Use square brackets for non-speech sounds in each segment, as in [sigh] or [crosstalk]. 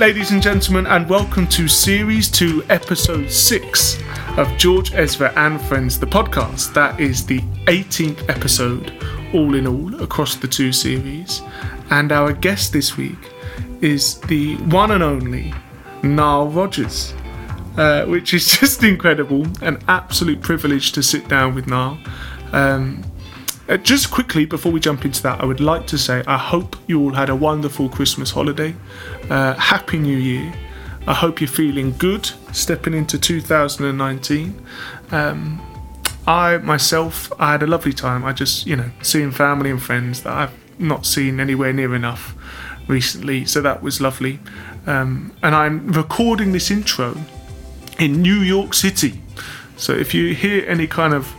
ladies and gentlemen, and welcome to Series 2, Episode 6 of George Ezra and Friends, the podcast. That is the 18th episode, all in all, across the two series. And our guest this week is the one and only Nile Rodgers, uh, which is [laughs] just incredible. An absolute privilege to sit down with Niall. Um, uh, just quickly, before we jump into that, I would like to say I hope you all had a wonderful Christmas holiday. Uh, Happy New Year. I hope you're feeling good stepping into 2019. Um, I myself, I had a lovely time. I just, you know, seeing family and friends that I've not seen anywhere near enough recently, so that was lovely. Um, and I'm recording this intro in New York City. So if you hear any kind of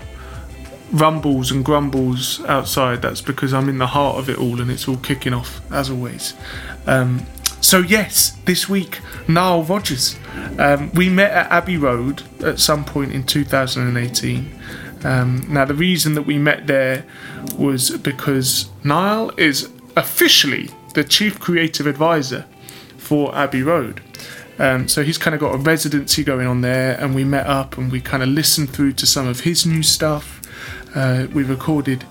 rumbles and grumbles outside, that's because I'm in the heart of it all and it's all kicking off as always. Um, so yes, this week Nile Rodgers. Um, we met at Abbey Road at some point in 2018. Um, now the reason that we met there was because Nile is officially the chief creative advisor for Abbey Road. Um, so he's kind of got a residency going on there, and we met up and we kind of listened through to some of his new stuff. Uh, we recorded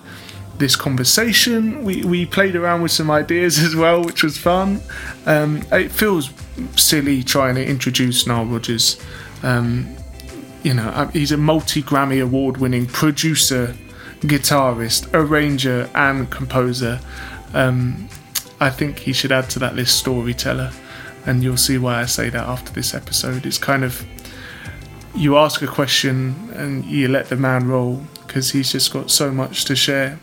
this conversation. We, we played around with some ideas [laughs] as well, which was fun. Um, it feels silly trying to introduce Nile Rodgers. Um, you know, uh, he's a multi Grammy award winning producer, guitarist, arranger, and composer. Um, I think he should add to that list storyteller, and you'll see why I say that after this episode. It's kind of you ask a question and you let the man roll because he's just got so much to share.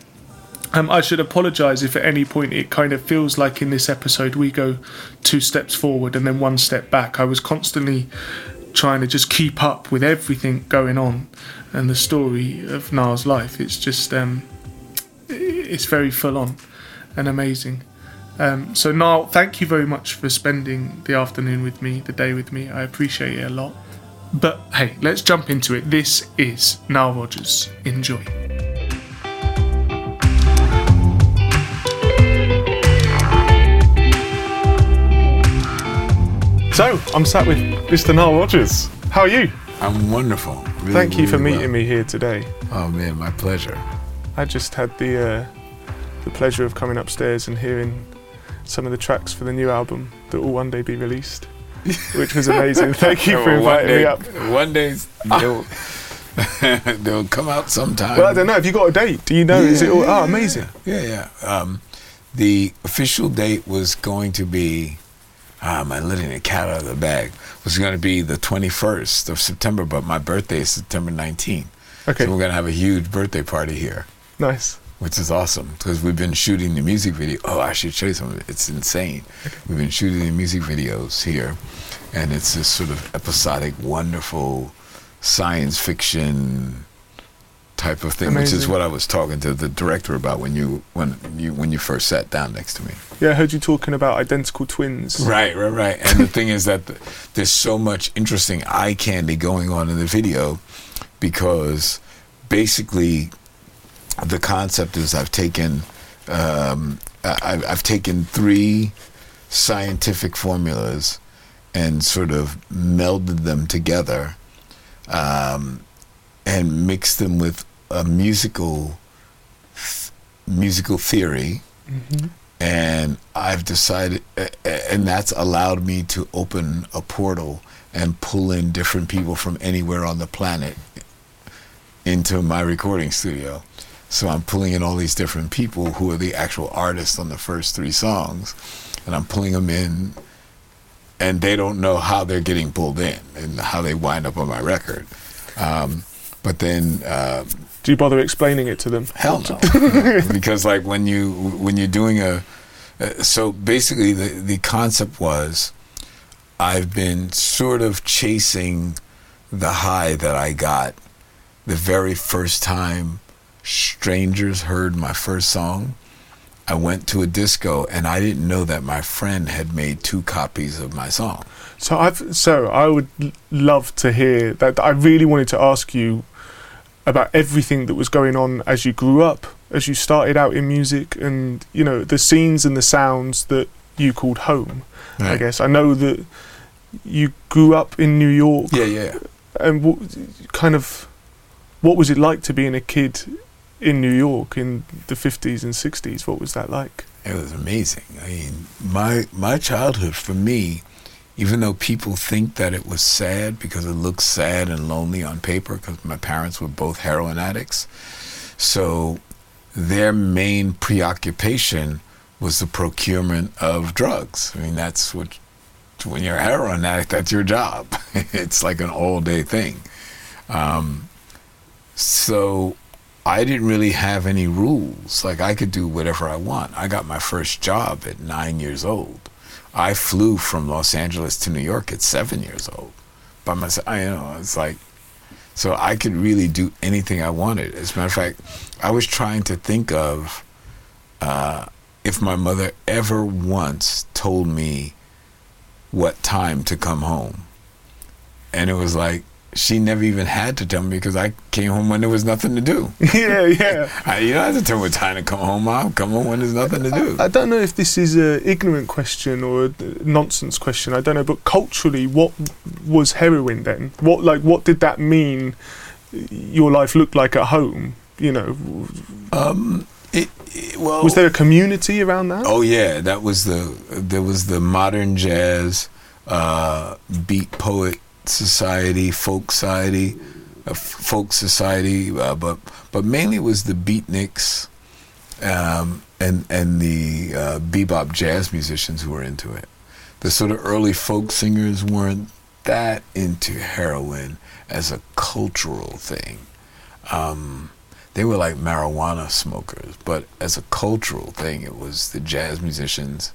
Um, I should apologise if at any point it kind of feels like in this episode we go two steps forward and then one step back. I was constantly trying to just keep up with everything going on and the story of Nile's life. It's just, um, it's very full on and amazing. Um, so, Niall, thank you very much for spending the afternoon with me, the day with me. I appreciate it a lot. But hey, let's jump into it. This is Nile Rodgers. Enjoy. So, I'm sat with Mr. Nile Rodgers. How are you? I'm wonderful. Really, Thank you for meeting well. me here today. Oh man, my pleasure. I just had the uh, the pleasure of coming upstairs and hearing some of the tracks for the new album that will one day be released, which was amazing. Thank you for inviting day, me up. One day they'll [laughs] they'll come out sometime. Well, I don't know. Have you got a date? Do you know? Is it all? Oh, amazing. Yeah, yeah. Um, the official date was going to be. Ah, am I letting the cat out of the bag? Was going to be the 21st of September, but my birthday is September 19th. Okay, So we're going to have a huge birthday party here. nice. Which is awesome because we've been shooting the music video. Oh, I should show you some of it. It's insane. We've been shooting the music videos here, and it's this sort of episodic, wonderful science fiction type of thing, which is what I was talking to the director about when you when you when you first sat down next to me. Yeah, I heard you talking about identical twins. Right, right, right. And the thing is that th- there's so much interesting eye candy going on in the video because basically the concept is I've taken um, I- I've, taken three scientific formulas and sort of melded them together um, and mixed them with a musical th- musical theory hmm and I've decided, and that's allowed me to open a portal and pull in different people from anywhere on the planet into my recording studio. So I'm pulling in all these different people who are the actual artists on the first three songs, and I'm pulling them in, and they don't know how they're getting pulled in and how they wind up on my record. Um, but then uh, Do you bother explaining it to them? Hell no, [laughs] [laughs] because like when you when you're doing a, uh, so basically the the concept was, I've been sort of chasing the high that I got the very first time strangers heard my first song. I went to a disco and I didn't know that my friend had made two copies of my song. So I've so I would love to hear that. I really wanted to ask you about everything that was going on as you grew up, as you started out in music, and you know the scenes and the sounds that you called home. I guess I know that you grew up in New York. Yeah, yeah. And what kind of what was it like to being a kid in New York in the 50s and 60s? What was that like? It was amazing. I mean, my my childhood for me, even though people think that it was sad because it looks sad and lonely on paper, because my parents were both heroin addicts, so their main preoccupation was the procurement of drugs. I mean, that's what when you're a heroin addict, that's your job. [laughs] it's like an all day thing. Um, so I didn't really have any rules. Like I could do whatever I want. I got my first job at nine years old. I flew from Los Angeles to New York at seven years old by myself. I you know it's like so I could really do anything I wanted. As a matter of fact, I was trying to think of uh, if my mother ever once told me what time to come home, and it was like she never even had to tell me because I came home when there was nothing to do. [laughs] yeah, yeah. I, you don't have to tell me what time to come home, Mom. Come home when there's nothing to do. I don't know if this is a ignorant question or a nonsense question. I don't know, but culturally, what was heroin then? What like what did that mean? Your life looked like at home. You know, Um, it, it- well, was there a community around that? Oh yeah, that was the there was the modern jazz, uh, beat poet society, folk society, uh, folk society, uh, but but mainly it was the beatniks, um, and and the uh, bebop jazz musicians who were into it. The sort of early folk singers weren't that into heroin as a cultural thing. Um, they were like marijuana smokers, but as a cultural thing, it was the jazz musicians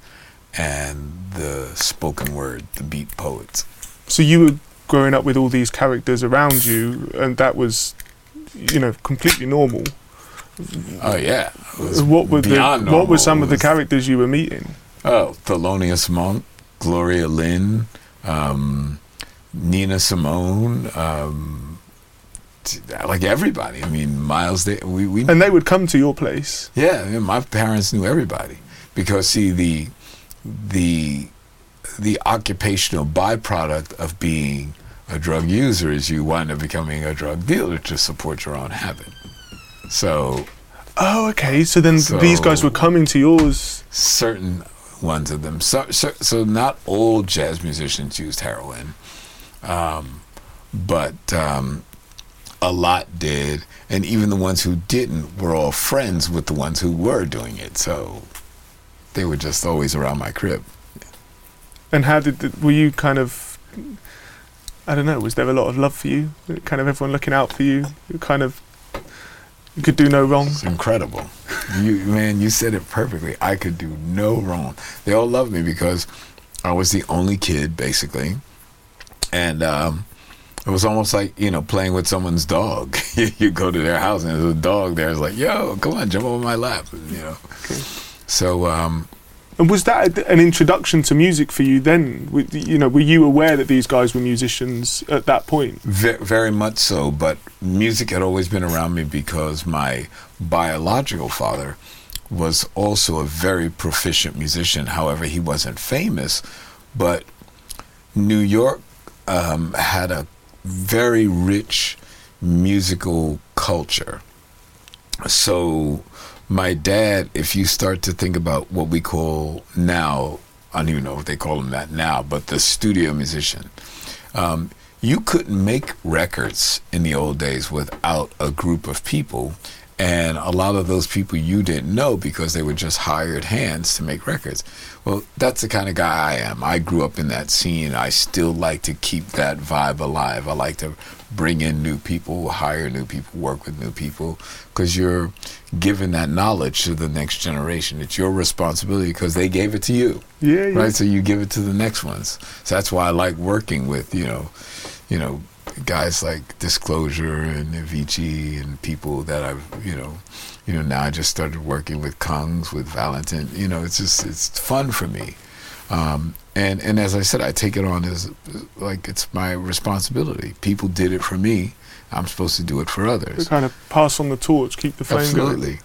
and the spoken word, the beat poets. So you growing up with all these characters around you, and that was, you know, completely normal. Oh yeah, What were the beyond what were some of the characters you were meeting? Oh, Thelonious Monk, Gloria Lynne, um, Nina Simone, um, like everybody. I mean, Miles. Day, we we And they would come to your place. Yeah, my parents knew everybody because see the the the occupational byproduct of being a drug user is you wind up becoming a drug dealer to support your own habit. So Oh, okay. So then these guys were coming to yours. certain ones of them, so so, so not all jazz musicians used heroin, um, but um, a lot did, and even the ones who didn't were all friends with the ones who were doing it. So they were just always around my crib. And how did the, were you kind of? I don't know. Was there a lot of love for you? Kind of everyone looking out for you. You kind of you could do no wrong. It's incredible. you man, you said it perfectly. I could do no wrong. They all loved me because I was the only kid, basically, and um, it was almost like you know playing with someone's dog. [laughs] you go to their house and there's a dog there. It's like, yo, come on, jump on my lap, you know. Okay. So um, And was that an introduction to music for you then? You know, were you aware that these guys were musicians at that point? Ve- very much so, but music had always been around me because my biological father was also a very proficient musician. However, he wasn't famous, but New York um, had a very rich musical culture. So, my dad, if you start to think about what we call now, I don't even know if they call him that now, but the studio musician, um, you couldn't make records in the old days without a group of people. And a lot of those people you didn't know because they were just hired hands to make records. Well, that's the kind of guy I am. I grew up in that scene. I still like to keep that vibe alive. I like to bring in new people, hire new people, work with new people, because you're giving that knowledge to the next generation. It's your responsibility because they gave it to you Yeah, yeah. right? So you give it to the next ones. So that's why I like working with you know, you know, guys like Disclosure and Avicii and people that I've you know, you know now I just started working with Kungs with Valentin. You know, it's just it's fun for me. Um, and and as I said, I take it on as like it's my responsibility. People did it for me. I'm supposed to do it for others. To kind of pass on the torch, keep the flame going. Absolutely.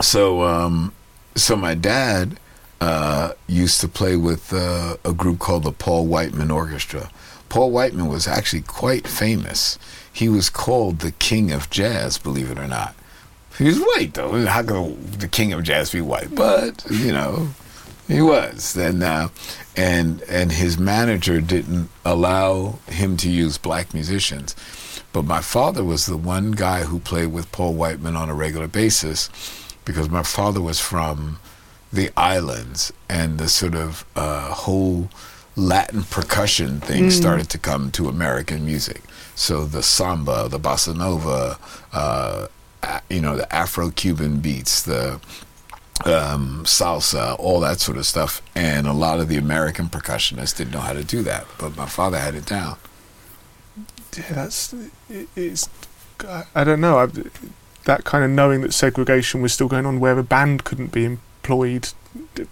So, um, so my dad, uh, used to play with uh, a group called the Paul Whiteman Orchestra. Paul Whiteman was actually quite famous. He was called the King of Jazz, believe it or not. He was white though. How could the King of Jazz be white? But you know, he was. And uh, and and his manager didn't allow him to use black musicians. But my father was the one guy who played with Paul Whiteman on a regular basis because my father was from the islands and the sort of uh, whole Latin percussion thing mm. started to come to American music. So the samba, the bossa nova, uh, you know, the Afro-Cuban beats, the um, salsa, all that sort of stuff. And a lot of the American percussionists didn't know how to do that, but my father had it down. Yeah, that's it's. I don't know. I, that kind of knowing that segregation was still going on, where a band couldn't be employed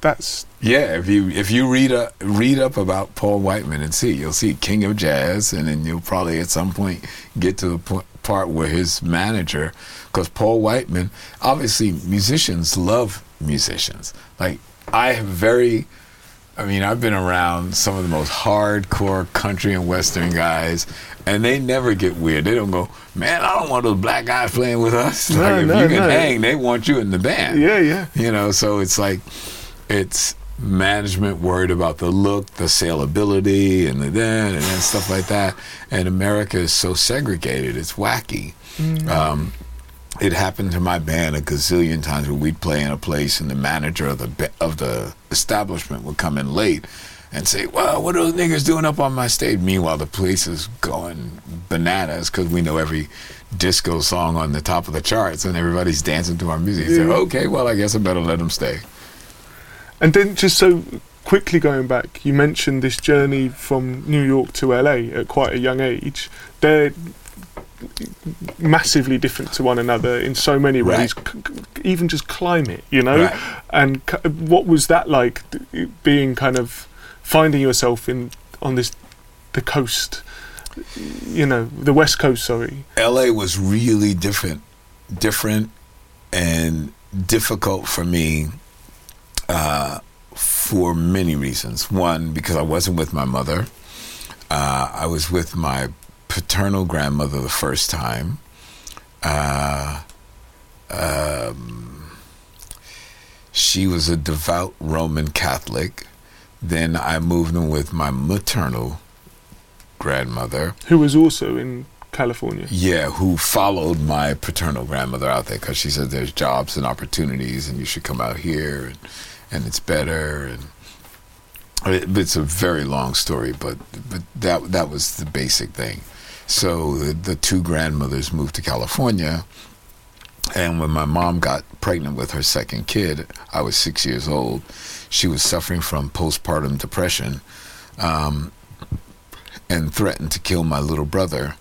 that's yeah. If you if you read a, read up about Paul Whiteman and see, you'll see King of Jazz, and then you'll probably at some point get to the point, part where his manager, because Paul Whiteman, obviously musicians love musicians. Like I have very, I mean, I've been around some of the most hardcore country and western guys, and they never get weird. They don't go, man, I don't want those black guys playing with us. [laughs] No, like, if no, you can no. hang, they want you in the band. Yeah, yeah. You know, so it's like, it's management worried about the look, the saleability, and the then and then stuff like that. And America is so segregated; it's wacky. Mm. Um, it happened to my band a gazillion times where we'd play in a place, and the manager of the of the establishment would come in late and say, "Well, what are those niggers doing up on my stage?" Meanwhile, the police is going bananas because we know every disco song on the top of the charts, and everybody's dancing to our music. Yeah. So, okay, well, I guess I better let them stay. And then, just so quickly going back, you mentioned this journey from New York to LA at quite a young age. They're massively different to one another in so many ways, right. c- even just climate, you know. Right. And c- what was that like, being kind of finding yourself in on this the coast, you know, the west coast. Sorry, L.A. was really different, different, and difficult for me. Uh, for many reasons. One, because I wasn't with my mother. Uh, I was with my paternal grandmother the first time. Uh, um, she was a devout Roman Catholic. Then I moved in with my maternal grandmother, who was also in California. Yeah, who followed my paternal grandmother out there because she said there's jobs and opportunities, and you should come out here, and, and it's better. And it, it's a very long story, but but that that was the basic thing. So the, the two grandmothers moved to California, and when my mom got pregnant with her second kid, I was six years old she was suffering from postpartum depression um, and threatened to kill my little brother.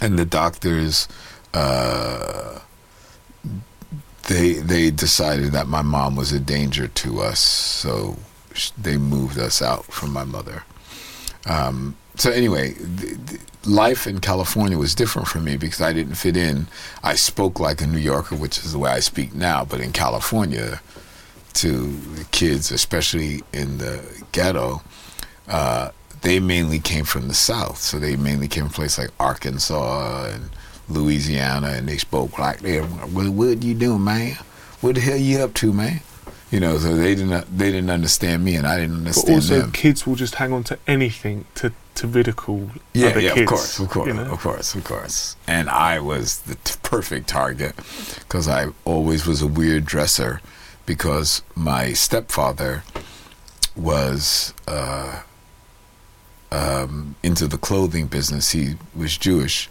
And the doctors, uh, they they decided that my mom was a danger to us, so they moved us out from my mother. Um, so anyway, the, the life in California was different for me because I didn't fit in. I spoke like a New Yorker, which is the way I speak now, but in California, to the kids, especially in the ghetto, uh, they mainly came from the South. So they mainly came from places like Arkansas and Louisiana, and they spoke like, they what, what you doing, man? What the hell you up to, man?" You know, so they didn't they didn't understand me, and I didn't understand but also, them. kids will just hang on to anything to to ridicule yeah, other yeah, kids. of course, of course, you know? of course, of course. And I was the t- perfect target because I always was a weird dresser because my stepfather was uh, um, into the clothing business. He was Jewish,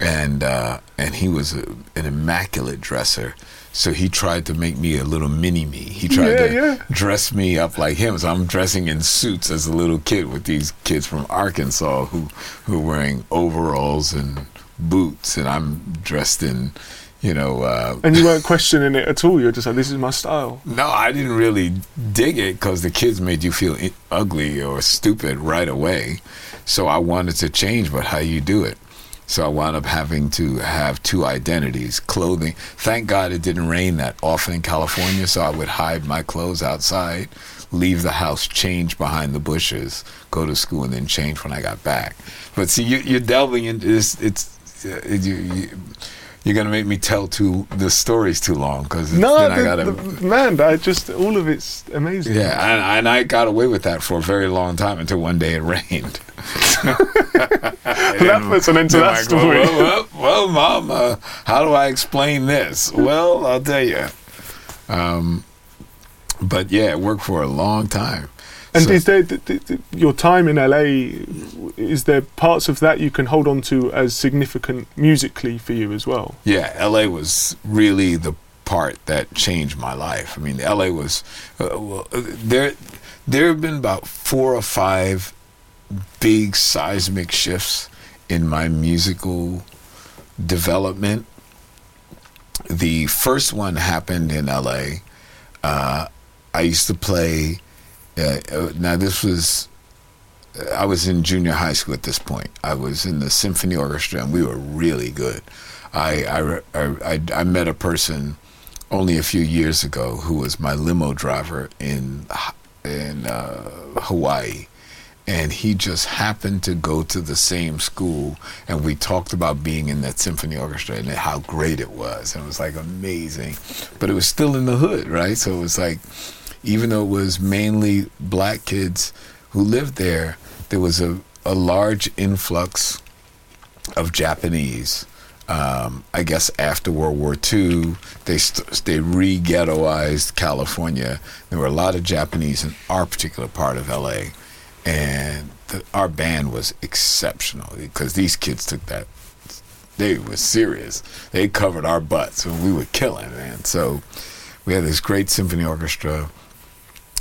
and uh, and he was a, an immaculate dresser. So he tried to make me a little mini me. He tried yeah, to yeah. dress me up like him. So I'm dressing in suits as a little kid with these kids from Arkansas who who are wearing overalls and boots, and I'm dressed in you know. Uh, and you weren't [laughs] questioning it at all. You're just like, this is my style. No, I didn't really dig it because the kids made you feel ugly or stupid right away. So I wanted to change, but how you do it? So I wound up having to have two identities. Clothing. Thank God it didn't rain that often in California, so I would hide my clothes outside, leave the house, change behind the bushes, go to school, and then change when I got back. But see, you, you're delving into this. It's uh, you, you, you're gonna make me tell too the stories too long because No, then I gotta. the- man, I just all of it's amazing. yeah, and, and I got away with that for a very long time until one day it rained. [laughs] that puts an end to that like, story. Well, well, well, well, mom, uh, how do I explain this? Well, I'll tell you. Um, but yeah, it worked for a long time. And So- is there th- th- your time in LA? Is there parts of that you can hold on to as significant musically for you as well? Yeah, LA was really the part that changed my life. I mean, LA was uh, well, uh, there. There have been about four or five big seismic shifts in my musical development. The first one happened in LA. Uh, I used to play. Uh, uh, now this was. I was in junior high school at this point. I was in the symphony orchestra, and we were really good. I I, I, I, I met a person only a few years ago who was my limo driver in in uh, Hawaii, and he just happened to go to the same school, and we talked about being in that symphony orchestra and how great it was, and it was like amazing, but it was still in the hood, right? So it was like, even though it was mainly black kids who lived there, there was a, a large influx of Japanese. Um, I guess after World War II, they st- they re-ghettoized California. There were a lot of Japanese in our particular part of LA, and the, our band was exceptional because these kids took that. They were serious. They covered our butts, and we were killing, man. So we had this great symphony orchestra,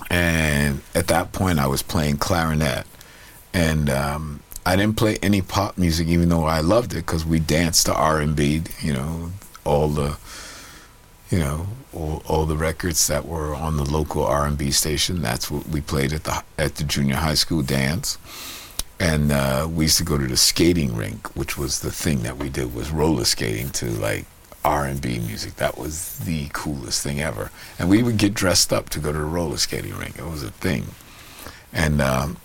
and at that point, I was playing clarinet, and um, I didn't play any pop music, even though I loved it, because we danced to R and B. You know, all the, you know, all, all the records that were on the local R and B station. That's what we played at the at the junior high school dance, and uh, we used to go to the skating rink, which was the thing that we did was roller skating to like R and B music. That was the coolest thing ever, and we would get dressed up to go to the roller skating rink. It was a thing, and um,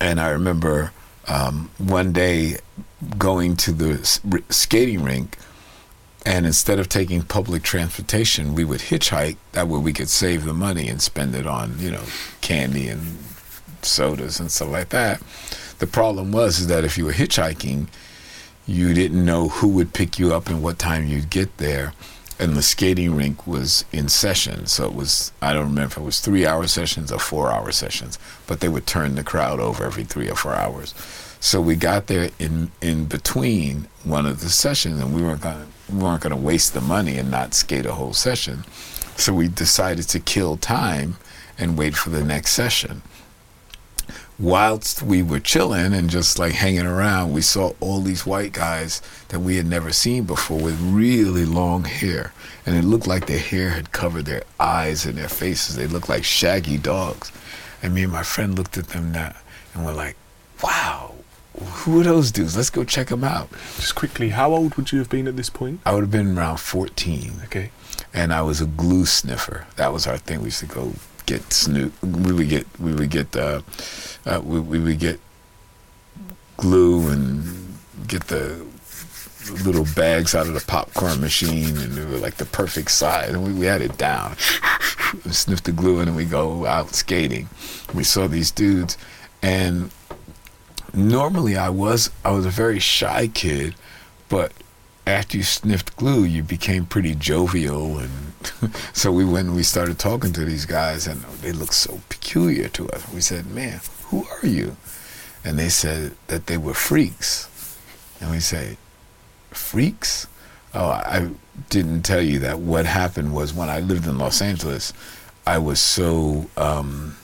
and I remember um, one day going to the skating rink, and instead of taking public transportation, we would hitchhike. That way, we could save the money and spend it on you know candy and sodas and stuff like that. The problem was is that if you were hitchhiking, you didn't know who would pick you up and what time you'd get there. And the skating rink was in session, so it was I don't remember if it was three hour sessions or four hour sessions, but they would turn the crowd over every three or four hours. So we got there in in between one of the sessions, and we weren't gonna we weren't gonna waste the money and not skate a whole session. So we decided to kill time and wait for the next session whilst we were chilling and just like hanging around, we saw all these white guys that we had never seen before with really long hair. And it looked like their hair had covered their eyes and their faces. They looked like shaggy dogs. And me and my friend looked at them now and we're like, wow, who are those dudes? Let's go check them out. Just quickly, how old would you have been at this point? I would have been around 14 Okay. and I was a glue sniffer. That was our thing. We used to go get snoop. We would get we would get uh, uh, we, we would get glue and get the little bags out of the popcorn machine, and they were like the perfect size. And we, we had it down. We sniff the glue, and then we go out skating. We saw these dudes, and normally I was I was a very shy kid, but after you sniffed glue, you became pretty jovial, and [laughs] so we went and we started talking to these guys, and they looked so peculiar to us. We said, "Man, who are you?" And they said that they were freaks, and we said, "Freaks." Oh, I didn't tell you that. What happened was when I lived in Los Angeles, I was so um,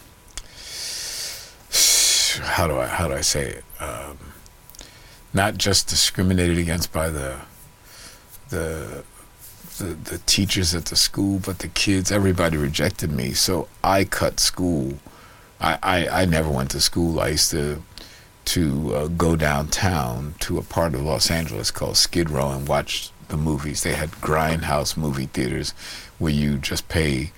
how do I how do I say it? Um, not just discriminated against by the the the the teachers at the school, but the kids. Everybody rejected me, so I cut school. I, I, I never went to school. I used to to uh, go downtown to a part of Los Angeles called Skid Row and watch the movies. They had grindhouse movie theaters where you just pay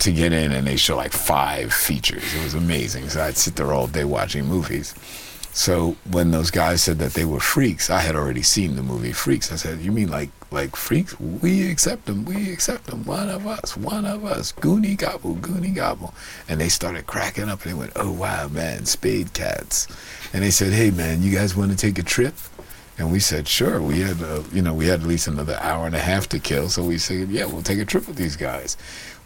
to get in and they show like five features. It was amazing. So I'd sit there all day watching movies. So when those guys said that they were freaks, I had already seen the movie Freaks. I said, "You mean like like freaks? We accept them. We accept them. One of us. One of us. Goonie gobble. Goonie gobble." And they started cracking up and they went, "Oh wow, man, spade cats." And they said, "Hey man, you guys want to take a trip?" And we said, "Sure." We had uh, you know we had at least another hour and a half to kill, so we said, "Yeah, we'll take a trip with these guys."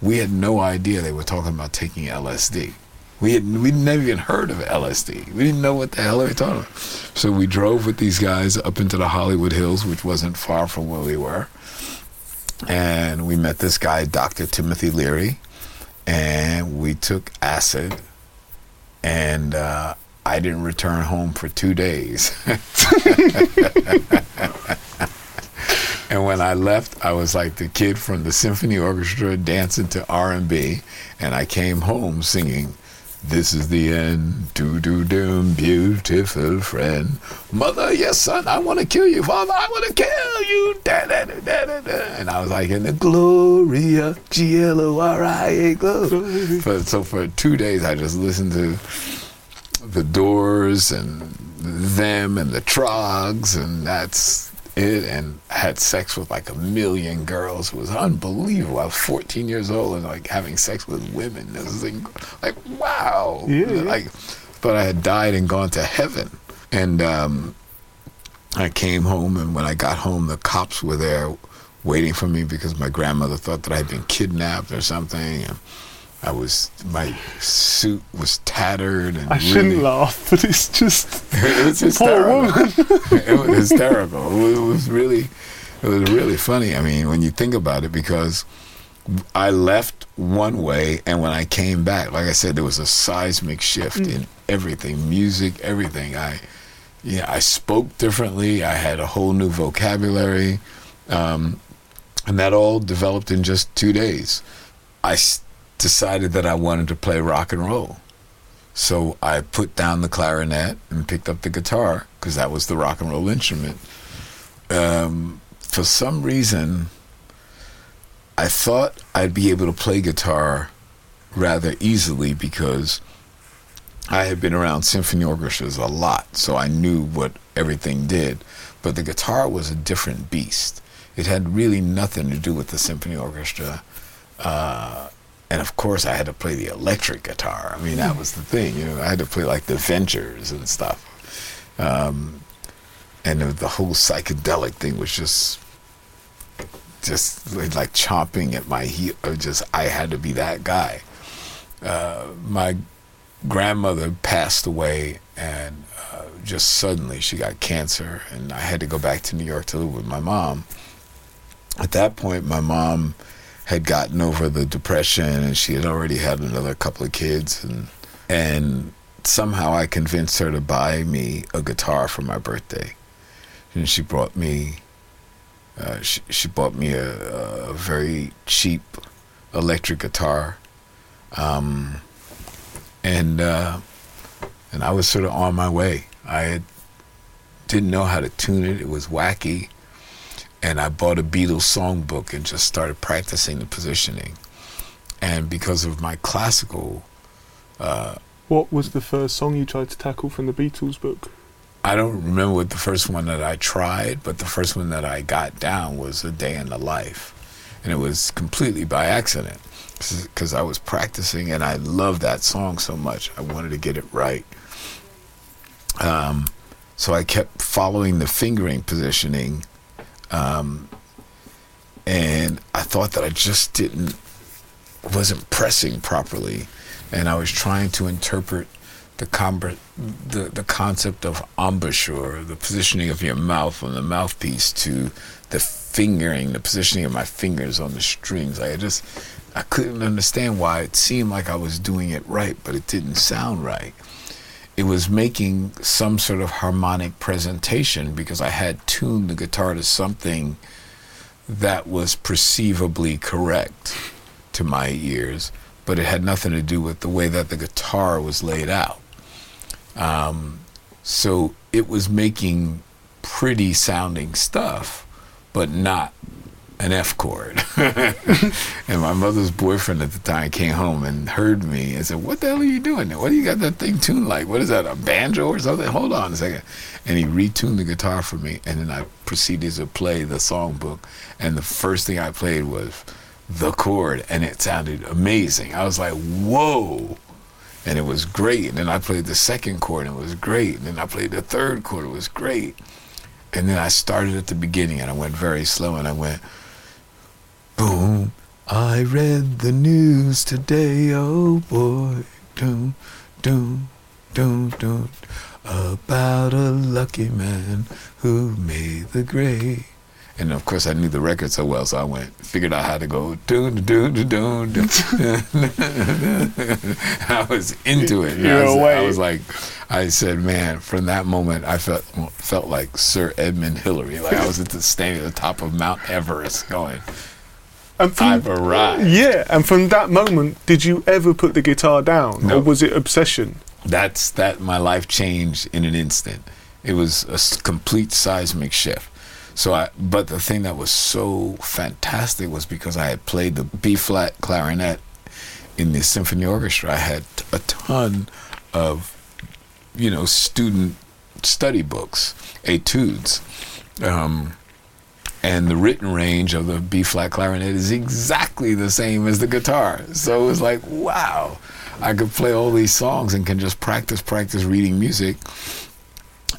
We had no idea they were talking about taking LSD. We had we never even heard of LSD. We didn't know what the hell they were talking about. So we drove with these guys up into the Hollywood Hills, which wasn't far from where we were. And we met this guy, Dr. Timothy Leary, and we took acid. And uh, I didn't return home for two days. [laughs] and when I left, I was like the kid from the symphony orchestra dancing to R&B, and I came home singing this is the end. Do do doom, beautiful friend. Mother, yes, son, I want to kill you. Father, I want to kill you. Da, da, da, da, da. And I was like, in the Gloria, G L O R I A, glory. So for two days, I just listened to the Doors and them and the Troggs, and that's it and had sex with like a million girls. It was unbelievable. I was 14 years old and like having sex with women. It was like, like wow. Yeah, yeah. Like, but I had died and gone to heaven. And um, I came home, and when I got home, the cops were there waiting for me because my grandmother thought that I'd been kidnapped or something. And I was my suit was tattered and I shouldn't really, laugh, but it's just [laughs] [laughs] it was hysterical. woman. it was hysterical. It was really, it was really funny. I mean, when you think about it, because I left one way, and when I came back, like I said, there was a seismic shift in everything, music, everything. I, yeah, I spoke differently. I had a whole new vocabulary, um, and that all developed in just two days. I s- decided that I wanted to play rock and roll. So I put down the clarinet and picked up the guitar because that was the rock and roll instrument. Um, for some reason, I thought I'd be able to play guitar rather easily because I had been around symphony orchestras a lot, so I knew what everything did. But the guitar was a different beast. It had really nothing to do with the symphony orchestra. Uh, and of course, I had to play the electric guitar. I mean, that was the thing. You know, I had to play like the Ventures and stuff. Um, and the, whole psychedelic thing was just, just like, chomping at my heel. Just I had to be that guy. Uh, my grandmother passed away, and uh, just suddenly she got cancer, and I had to go back to New York to live with my mom. At that point, my mom had gotten over the depression and she had already had another couple of kids and and somehow I convinced her to buy me a guitar for my birthday. And she brought me uh, she, she bought me a, a very cheap electric guitar. Um, and uh, and I was sort of on my way. I didn't know how to tune it. It was wacky and I bought a Beatles songbook and just started practicing the positioning. And because of my classical, uh, What was the first song you tried to tackle from the Beatles book? I don't remember what the first one that I tried, but the first one that I got down was A Day in the Life. And it was completely by accident because I was practicing and I loved that song so much. I wanted to get it right. Um, so I kept following the fingering positioning um, and I thought that I just didn't wasn't pressing properly, and I was trying to interpret the com- the the concept of embouchure, the positioning of your mouth on the mouthpiece to the fingering, the positioning of my fingers on the strings. I just I couldn't understand why it seemed like I was doing it right, but it didn't sound right it was making some sort of harmonic presentation because I had tuned the guitar to something that was perceivably correct to my ears, but it had nothing to do with the way that the guitar was laid out. Um, so it was making pretty sounding stuff, but not an F chord. [laughs] and my mother's boyfriend at the time came home and heard me and said, What the hell are you doing? What do you got that thing tuned like? What is that, a banjo or something? Hold on a second. And he retuned the guitar for me. And then I proceeded to play the songbook. And the first thing I played was the chord. And it sounded amazing. I was like, Whoa. And it was great. And then I played the second chord and it was great. And then I played the third chord, it was great. And then I started at the beginning and I went very slow and I went, Boom. I read the news today, oh boy. Doom, doom, doom, doom. About a lucky man who made the grade. And of course, I knew the record so well, so I went, figured out how to go, doon, doon, doon, doon. [laughs] I was into it. You're I, was, away. I was like, I said, man, from that moment, I felt felt like Sir Edmund Hillary. Like I was at the standing at the top of Mount Everest going, And from, I've arrived. yeah, and from that moment, did you ever put the guitar down, No. or was it obsession? that's that my life changed in an instant it was a complete seismic shift so i but the thing that was so fantastic was because i had played the b flat clarinet in the symphony orchestra i had a ton of you know student study books etudes um, and the written range of the B flat clarinet is exactly the same as the guitar. So it was like, wow, I could play all these songs and can just practice, practice reading music.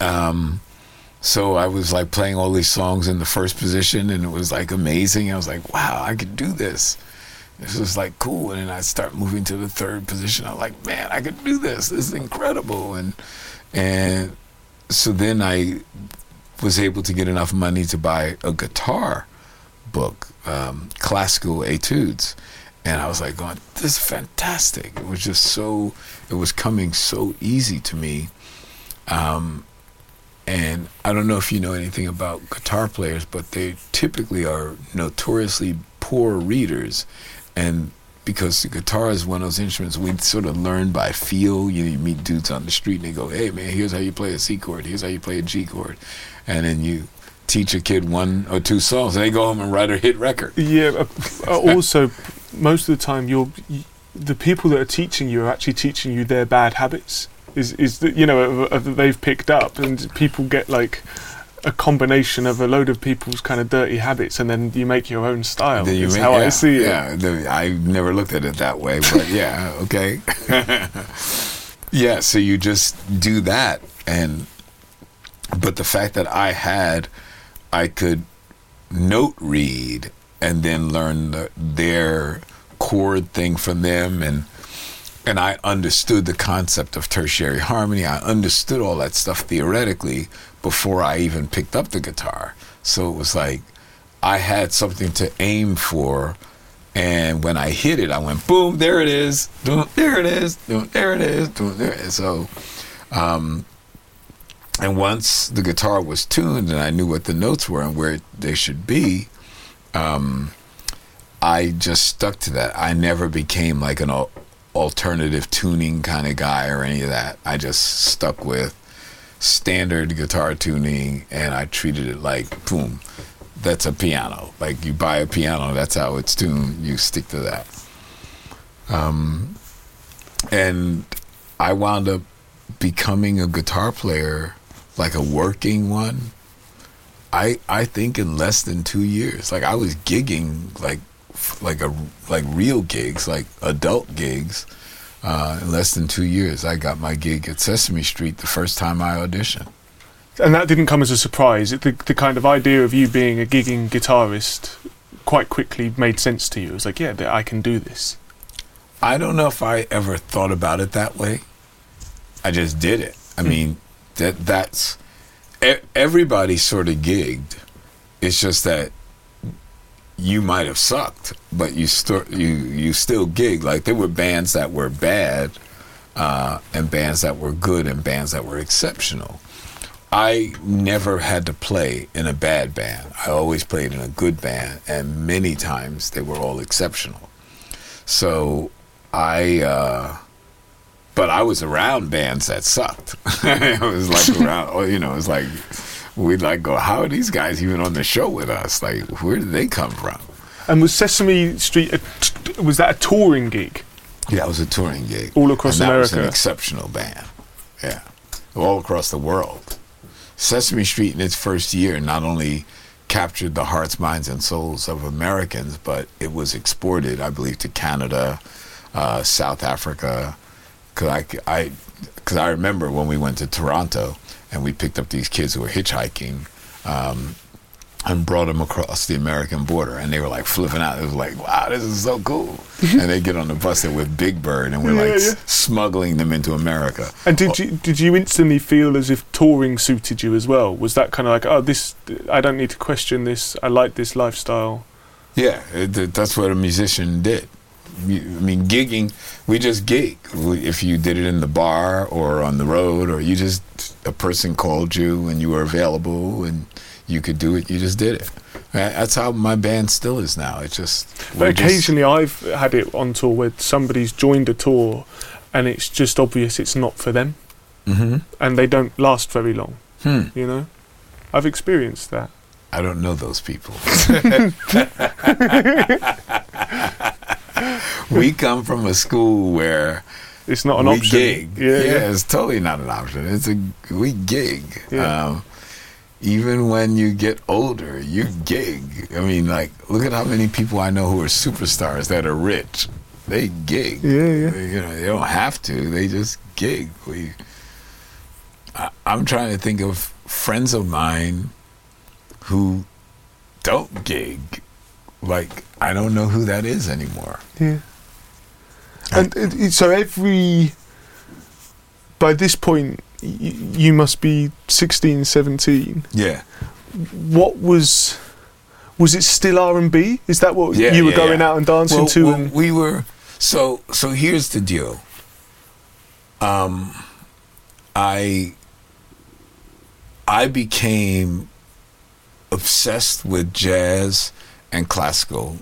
Um, so I was like playing all these songs in the first position, and it was like amazing. I was like, wow, I could do this. This was like cool, and then I start moving to the third position. I'm like, man, I could do this. This is incredible, and and so then I was able to get enough money to buy a guitar book, um, classical etudes. And I was like, going, this is fantastic. It was just so, it was coming so easy to me. Um, and I don't know if you know anything about guitar players, but they typically are notoriously poor readers. And because the guitar is one of those instruments we sort of learn by feel. You, know, you meet dudes on the street and they go, hey, man, here's how you play a C chord, here's how you play a G chord. And then you teach a kid one or two songs and they go home and write a hit record. Yeah. uh, uh, [laughs] also, most of the time, you're y- the people that are teaching you are actually teaching you their bad habits. Is is that you know uh, uh, they've picked up, and people get like a combination of a load of people's kind of dirty habits, and then you make your own style. Then you is make- how yeah, I see it. Yeah, I never looked at it that way, but yeah, okay. [laughs] yeah, so you just do that, and but the fact that I had, I could note read and then learn the, their chord thing from them, and and I understood the concept of tertiary harmony. I understood all that stuff theoretically before I even picked up the guitar. So it was like I had something to aim for. And when I hit it, I went boom, there it is, there it is, there it is, there it is. So, um, and once the guitar was tuned and I knew what the notes were and where they should be, um, I just stuck to that. I never became like an al- alternative tuning kind of guy or any of that. I just stuck with standard guitar tuning and I treated it like boom, that's a piano. Like you buy a piano, that's how it's tuned. You stick to that. Um, and I wound up becoming a guitar player, like a working one. I I think in less than two years. Like I was gigging like like a like real gigs, like adult gigs. Uh, in less than two years, I got my gig at Sesame Street the first time I auditioned. And that didn't come as a surprise. It, the, the kind of idea of you being a gigging guitarist quite quickly made sense to you. It was like, yeah, I can do this. I don't know if I ever thought about it that way. I just did it. I mean, that that's everybody sort of gigged. It's just that you might have sucked, but you still you you still gig. Like there were bands that were bad, uh, and bands that were good, and bands that were exceptional. I never had to play in a bad band. I always played in a good band, and many times they were all exceptional. So I uh, but I was around bands that sucked. [laughs] it was like [laughs] around, oh, you know, it's like we'd like go, how are these guys even on the show with us? Like, where did they come from? And was Sesame Street a t- was that a touring gig? Yeah, it was a touring gig All across and that was an exceptional band. Yeah, all across the world. Sesame Street in its first year not only captured the hearts, minds, and souls of Americans, but it was exported, I believe, to Canada, uh, South Africa. Cause I, I, cause I remember when we went to Toronto and we picked up these kids who were hitchhiking. Um, and brought them across the American border, and they were like flipping out. It was like, "Wow, this is so cool!" [laughs] and they get on the bus there with Big Bird, and we're Yeah, like yeah. s- smuggling them into America. And did you did you instantly feel as if touring suited you as well? Was that kind of like, oh, this I don't need to question this. I like this lifestyle. Yeah, it, that's what a musician did. I mean, gigging, we just gig. If you did it in the bar or on the road, or you just, a person called you and you were available and you could do it, you just did it. That's how my band still is now. It's just. But we're just- occasionally, I've had it on tour where somebody's joined a tour, and it's just obvious it's not for them, Mhm. and they don't last very long. Hmm. You know, I've experienced that. I don't know those people. [laughs] [laughs] we come from a school where It's not an we option. gig. Yeah, yeah. it's totally not an option. It's a we gig. Yeah. Um, even when you get older, you gig. I mean, like, look at how many people I know who are superstars that are rich. They gig. Yeah, yeah. They- You know, they don't have to. They just gig. We. I, I'm trying to think of friends of mine who don't gig. Like, I don't know who that is anymore. Yeah. And it, it, so every by this point y- you must be 16 17 Yeah. what was was it still R&B is that what Yeah, you were yeah, going yeah. out and dancing well, to well, and we were so so here's the deal um i i became obsessed with jazz and classical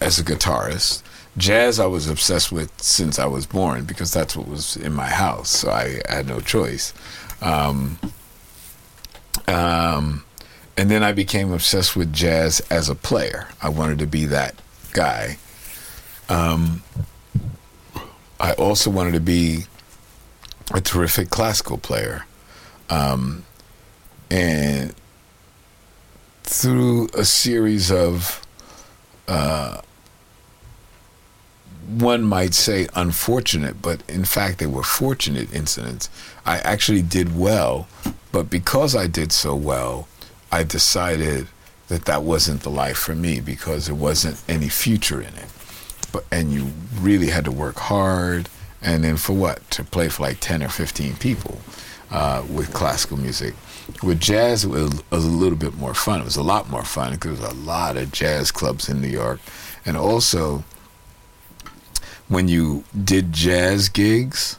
as a guitarist jazz i was obsessed with since i was born because that's what was in my house so i had no choice um, um, and then I became obsessed with jazz as a player. I wanted to be that guy. Um, I also wanted to be a terrific classical player. Um, and through a series of, uh, one might say unfortunate, but in fact they were fortunate incidents. I actually did well, but because I did so well, I decided that that wasn't the life for me because there wasn't any future in it. But and you really had to work hard, and then for what? To play for like ten or fifteen people uh, with classical music. With jazz, it was, a little bit more fun. It was a lot more fun because there was a lot of jazz clubs in New York, and also when you did jazz gigs,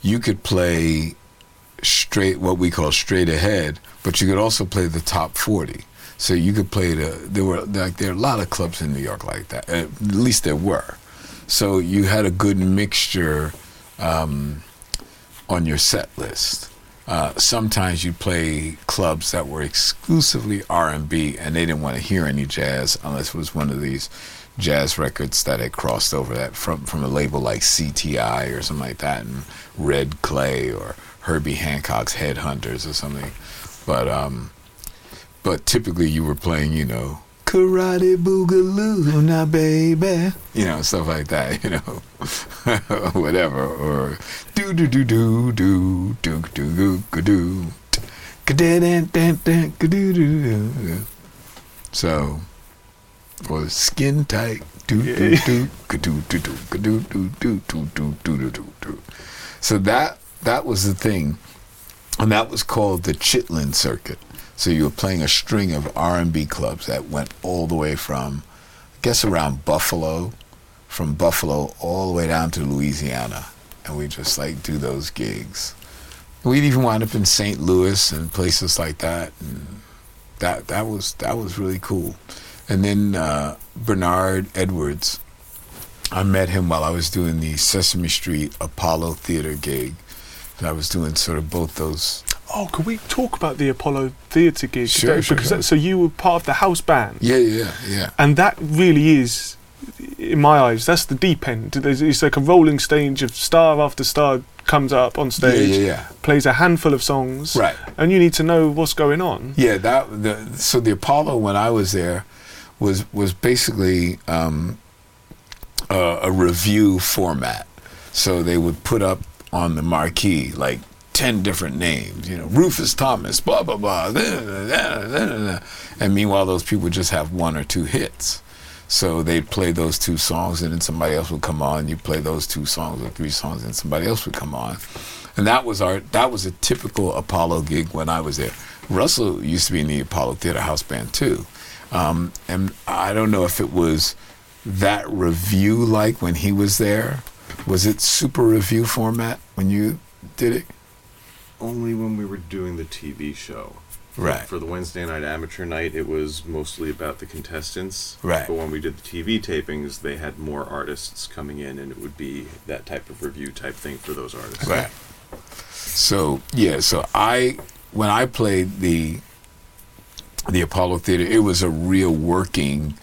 you could play straight what we call straight ahead, but you could also play the top 40. So you could play the there were like there are a lot of clubs in New York like that. At least there were. So you had a good mixture um, on your set list. Uh, sometimes you play clubs that were exclusively R&B, and they didn't want to hear any jazz unless it was one of these jazz records that had crossed over that from from a label like CTI or something like that, and Red Clay or Herbie Hancock's Headhunters or something. But um, but typically you were playing, you know, Karate Boogaloo, now baby, you know, stuff like that, you know, whatever, or do do do do do do do do do So, or skin tight, do do do do do do do do do do do do do do. So that that was the thing, and that was called the Chitlin Circuit. So you were playing a string of R&B clubs that went all the way from, I guess, around Buffalo, from Buffalo all the way down to Louisiana, and we just like do those gigs. We'd even wind up in St. Louis and places like that, and that that was that was really cool. And then uh, Bernard Edwards, I met him while I was doing the Sesame Street Apollo Theater gig. And I was doing sort of both those. Oh, can we talk about the Apollo Theatre gig? Sure, That- sure, because sure. That, so you were part of the house band, Yeah, yeah, yeah. and that really is, in my eyes, that's the deep end. There's- It's like a rolling stage of star after star comes up on Yeah, stage, yeah, yeah. plays a handful of songs, Right. and you need to know what's going on. Yeah, that the so the Apollo when I was there was was basically um, a, a revue format. So they would put up on the marquee like ten different names, you know, Rufus Thomas, blah blah blah, da, da, da, and meanwhile those people just have one or two hits. So they'd play those two songs, and then somebody else would come on. You play those two songs or three songs, and somebody else would come on. And that was our that was a typical Apollo gig when I was there. Russell used to be in the Apollo Theater House Band too, um, and I don't know if it was that revue like when he was there. Was it super revue format when you did it? Only when we were doing the TV show. Right. For the Wednesday night amateur night, it was mostly about the contestants. Right. But when we did the TV tapings, they had more artists coming in, and it would be that type of revue type thing for those artists. Right. So yeah, so I when I played the the Apollo Theater, it was a real working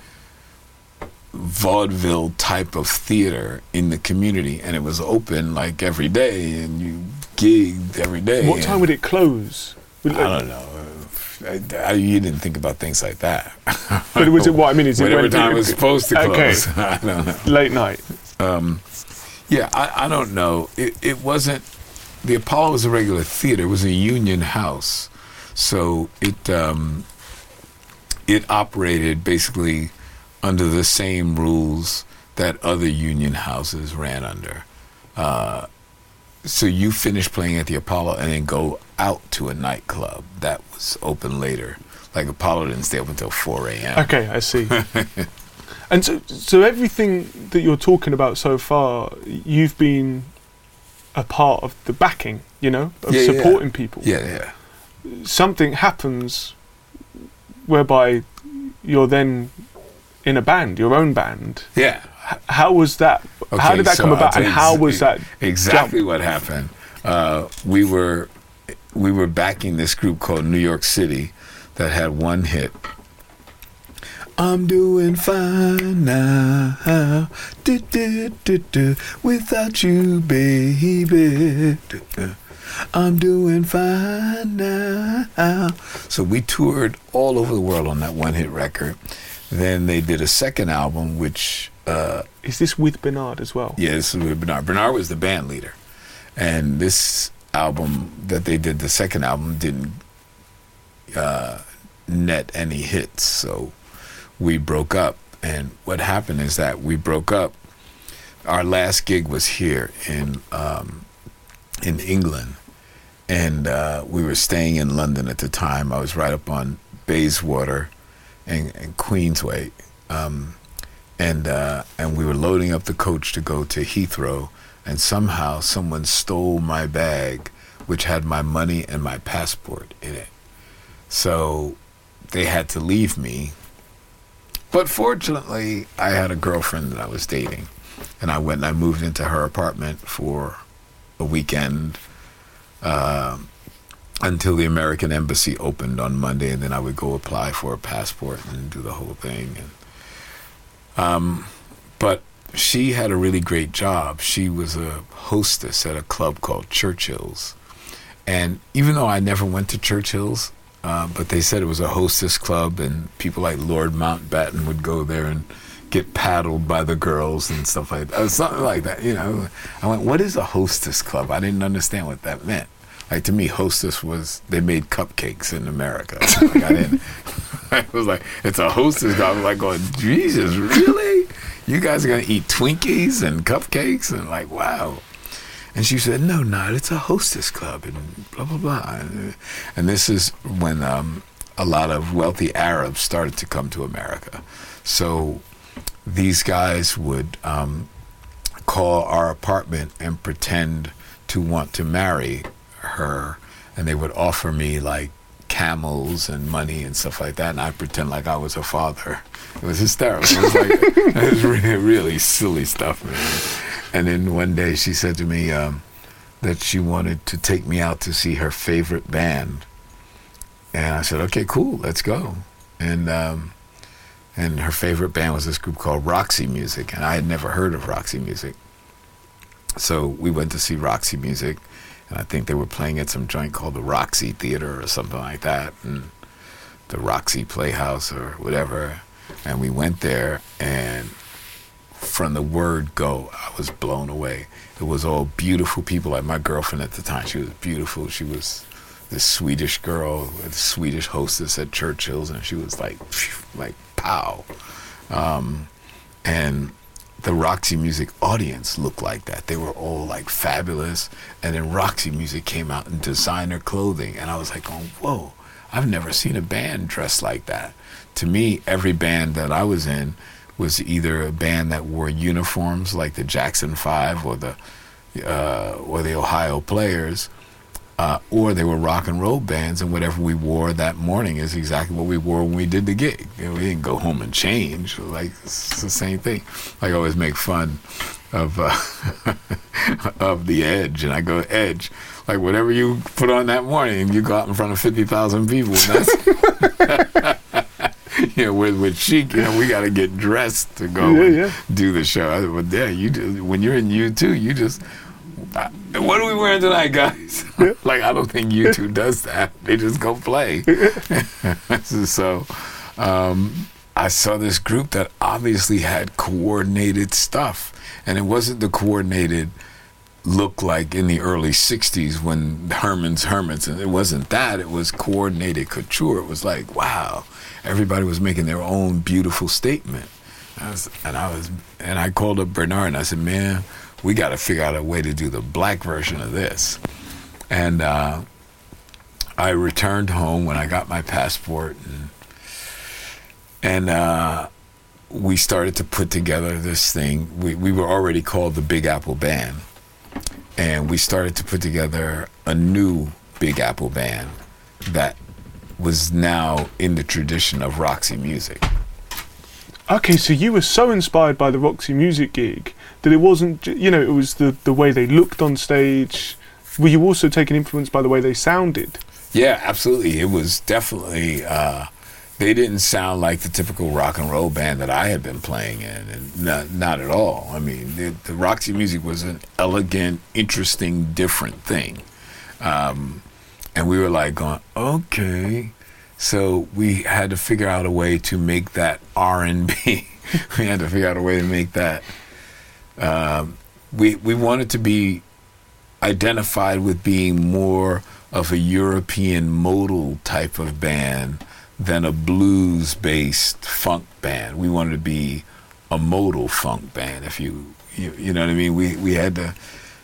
vaudeville type of theater in the community, and it was open like every day, and you gigged every day. What time would it close? I don't know. I, I, you didn't think about things like that. But was it what I mean? Is it Whatever time it was supposed to close? Okay. [laughs] I don't know. late night? Yeah, I, I don't know. It, it wasn't. The Apollo was a regular theater. It was a union house, so it um, it operated basically under the same rules that other union houses ran under. Uh, so you finish playing at the Apollo and then go out to a nightclub that was open later. Like Apollo didn't stay open until four a.m. Okay, I see. [laughs] and so, so everything that you're talking about so far, you've been a part of the backing, you know, of Yeah, yeah, yeah. supporting people. Yeah, yeah. Something happens whereby you're then in a band, your own band. Yeah. H- How was that? how did that so come about, and how was that? exactly jump? what happened? Uh, we were we were backing this group called New York City that had one hit. I'm doing fine now, without you, baby. I'm doing fine now. So we toured all over the world on that one hit record. Then they did a second album, which uh, Is this with Bernard as well? yeah, this is with Bernard. Bernard was the band leader, and this album that they did, the second album, didn't uh, net any hits. So we broke up, and what happened is that we broke up. Our last gig was here in um, in England, and uh, we were staying in London at the time. I was right up on Bayswater and, and Queensway. Um, and uh, and we were loading up the coach to go to Heathrow, and somehow someone stole my bag, which had my money and my passport in it. So they had to leave me. But fortunately, I had a girlfriend that I was dating, and I went and I moved into her apartment for a weekend. Um until the American Embassy opened on Monday, and then I would go apply for a passport and do the whole thing. And um, but she had a really great job. She was a hostess at a club called Churchill's. And even though I never went to Churchill's, uh, but they said it was a hostess club, and people like Lord Mountbatten would go there and get paddled by the girls and stuff like that. Something like that, you know. I went, what is a hostess club? I didn't understand what that meant. Like to me, hostess was they made cupcakes in America. Like, I didn't. [laughs] I was like, it's a hostess. Club. I was like, going, Jesus, really? You guys are gonna eat Twinkies and cupcakes and like, wow. And she said, no, no, it's a hostess club and blah blah blah. And this is when um, a lot of wealthy Arabs started to come to America. So these guys would um, call our apartment and pretend to want to marry her, and they would offer me like camels and money and stuff like that, and I pretend like I was her father. It was hysterical. It was like [laughs] it was really, really silly stuff, man. And then one day she said to me um, that she wanted to take me out to see her favorite band, and I said, "Okay, cool, let's go." And um, and her favorite band was this group called Roxy Music, and I had never heard of Roxy Music. So we went to see Roxy Music, and I think they were playing at some joint called the Roxy Theater or something like that, and the Roxy Playhouse or whatever. And we went there, and from the word go, I was blown away. It was all beautiful people. Like my girlfriend at the time, she was beautiful. She was this Swedish girl, a Swedish hostess at Churchill's, and she was like, like pow. Um, and the Roxy Music audience looked like that. They were all like fabulous. And then Roxy Music came out in designer clothing. And I was like, going, whoa, I've never seen a band dressed like that. To me, every band that I was in was either a band that wore uniforms like the Jackson Five or the uh, or the Ohio Players, uh, or they were rock and roll bands, and whatever we wore that morning is exactly what we wore when we did the gig. You know, we didn't go home and change. Like it's the same thing. Like I always make fun of uh, [laughs] of the Edge, and I go Edge. Like whatever you put on that morning, you go out in front of fifty thousand people. And that's [laughs] you know, with with Chic, you know, we got to get dressed to go Yeah, yeah. do the show. But yeah, you just, when you're in U two, you just what are we wearing tonight, guys? [laughs] like I don't think U two does that. They just go play. [laughs] so um, I saw this group that obviously had coordinated stuff, and it wasn't the coordinated look like in the early 60s when Herman's Hermits and it wasn't that it was coordinated couture it was like wow everybody was making their own beautiful statement I was, and I was and I called up Bernard and I said man we got to figure out a way to do the black version of this. And uh, I returned home when I got my passport and and uh, we started to put together this thing. We, we were already called the Big Apple Band. And we started to put together a new Big Apple band that was now in the tradition of Roxy music. Okay, so you were so inspired by the Roxy Music gig that it wasn't, you know, it was the, the way they looked on stage. Were you also taken influence by the way they sounded? Yeah, absolutely. It was definitely. Uh, they didn't sound like the typical rock and roll band that I had been playing in, and not, not at all. I mean, the, the Roxy music was an elegant, interesting, different thing, um, and we were like going, okay. So we had to figure out a way to make that R and B. [laughs] we had to figure out a way to make that. Um, we we wanted to be identified with being more of a European modal type of band than a blues based funk band. We wanted to be a modal funk band if you you, you know what I mean? We we had to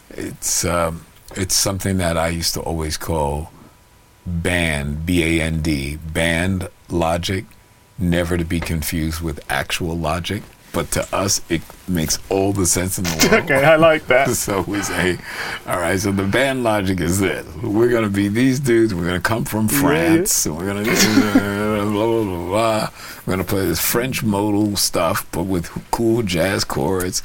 it's um, it's something that I used to always call band B A N D band logic never to be confused with actual logic. But to us, it makes all the sense in the world. [laughs] Okay, I like that. [laughs] So we say, all right, so the band logic is this. We're going to be these dudes. We're going to come from France. And we're going to [laughs] blah, blah, blah, blah. We're to play this French modal stuff, but with cool jazz chords.